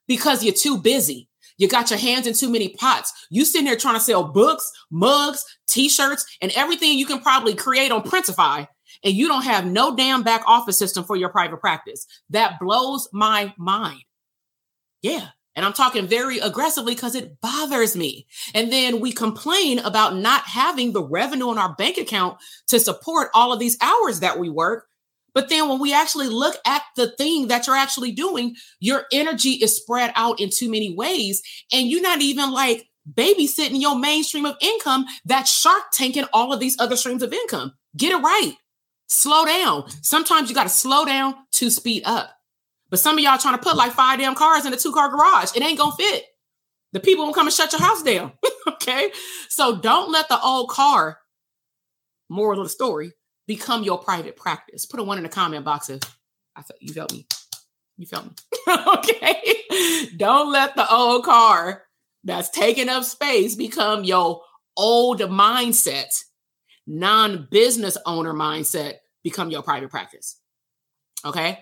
because you're too busy you got your hands in too many pots. You sitting there trying to sell books, mugs, t-shirts, and everything you can probably create on Printify, and you don't have no damn back office system for your private practice. That blows my mind. Yeah, And I'm talking very aggressively because it bothers me. And then we complain about not having the revenue in our bank account to support all of these hours that we work. But then when we actually look at the thing that you're actually doing, your energy is spread out in too many ways. And you're not even like babysitting your mainstream of income that's shark tanking all of these other streams of income. Get it right. Slow down. Sometimes you got to slow down to speed up. But some of y'all trying to put like five damn cars in a two car garage. It ain't gonna fit. The people won't come and shut your house down. okay. So don't let the old car, moral of the story, become your private practice. Put a one in the comment box if I thought you felt me. You felt me. okay. Don't let the old car that's taking up space become your old mindset, non business owner mindset, become your private practice. Okay.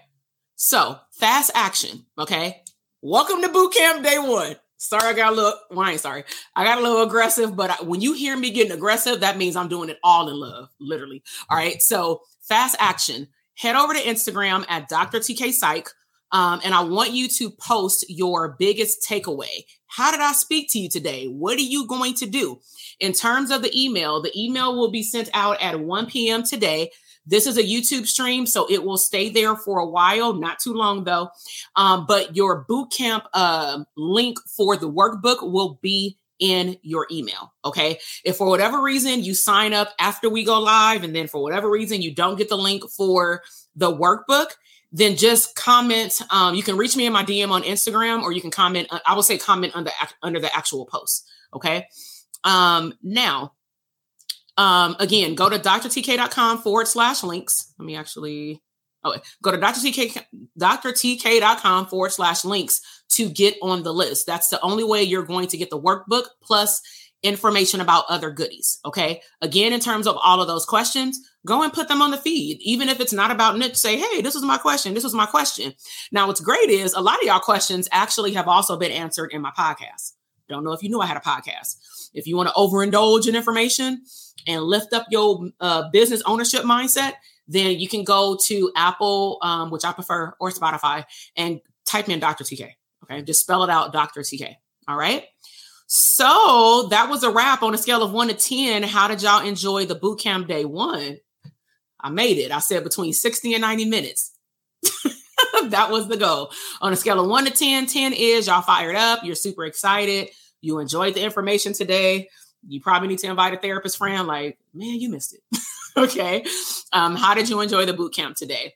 So, fast action. Okay. Welcome to boot camp day one. Sorry, I got a little, well, I ain't sorry. I got a little aggressive, but I, when you hear me getting aggressive, that means I'm doing it all in love, literally. All right. So, fast action. Head over to Instagram at Dr. TK Psych. Um, and I want you to post your biggest takeaway. How did I speak to you today? What are you going to do? In terms of the email, the email will be sent out at 1 p.m. today. This is a YouTube stream, so it will stay there for a while, not too long though. Um, but your bootcamp uh, link for the workbook will be in your email. Okay. If for whatever reason you sign up after we go live, and then for whatever reason you don't get the link for the workbook, then just comment. Um, you can reach me in my DM on Instagram, or you can comment. Uh, I will say comment under under the actual post. Okay. Um, now, um, again, go to drtk.com forward slash links. Let me actually, oh, go to drtk, drtk.com forward slash links to get on the list. That's the only way you're going to get the workbook plus information about other goodies. Okay. Again, in terms of all of those questions, go and put them on the feed. Even if it's not about niche, say, hey, this was my question. This was my question. Now, what's great is a lot of y'all questions actually have also been answered in my podcast. Don't know if you knew I had a podcast. If you want to overindulge in information, and lift up your uh, business ownership mindset, then you can go to Apple, um, which I prefer, or Spotify, and type in Dr. TK. Okay, just spell it out, Dr. TK. All right. So that was a wrap on a scale of one to 10. How did y'all enjoy the boot camp day one? I made it. I said between 60 and 90 minutes. that was the goal. On a scale of one to 10, 10 is y'all fired up. You're super excited. You enjoyed the information today you probably need to invite a therapist friend like man you missed it okay um how did you enjoy the boot camp today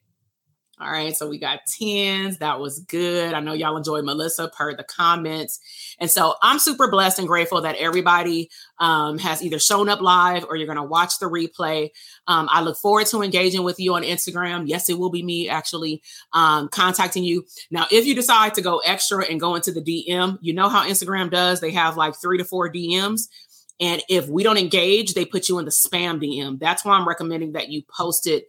all right so we got tens. That was good. I know y'all enjoyed melissa per the comments. And so i'm super blessed and grateful that everybody um, has either shown up live or you're going to watch the replay. Um, i look forward to engaging with you on instagram. Yes it will be me actually um, contacting you. Now if you decide to go extra and go into the dm you know how instagram does. They have like three to four dms and if we don't engage, they put you in the spam DM. That's why I'm recommending that you post it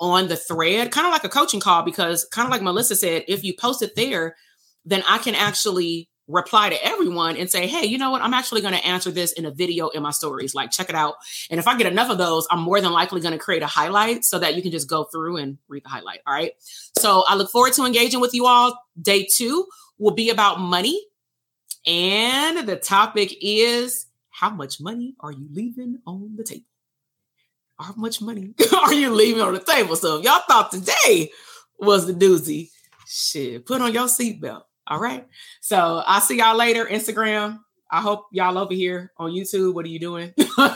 on the thread, kind of like a coaching call, because kind of like Melissa said, if you post it there, then I can actually reply to everyone and say, hey, you know what? I'm actually going to answer this in a video in my stories. Like, check it out. And if I get enough of those, I'm more than likely going to create a highlight so that you can just go through and read the highlight. All right. So I look forward to engaging with you all. Day two will be about money. And the topic is how much money are you leaving on the table? How much money are you leaving on the table? So if y'all thought today was the doozy, shit, put on your seatbelt. All right. So I'll see y'all later. Instagram. I hope y'all over here on YouTube. What are you doing? All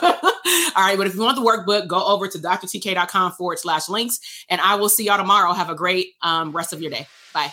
right. But if you want the workbook, go over to drtk.com forward slash links. And I will see y'all tomorrow. Have a great um, rest of your day. Bye.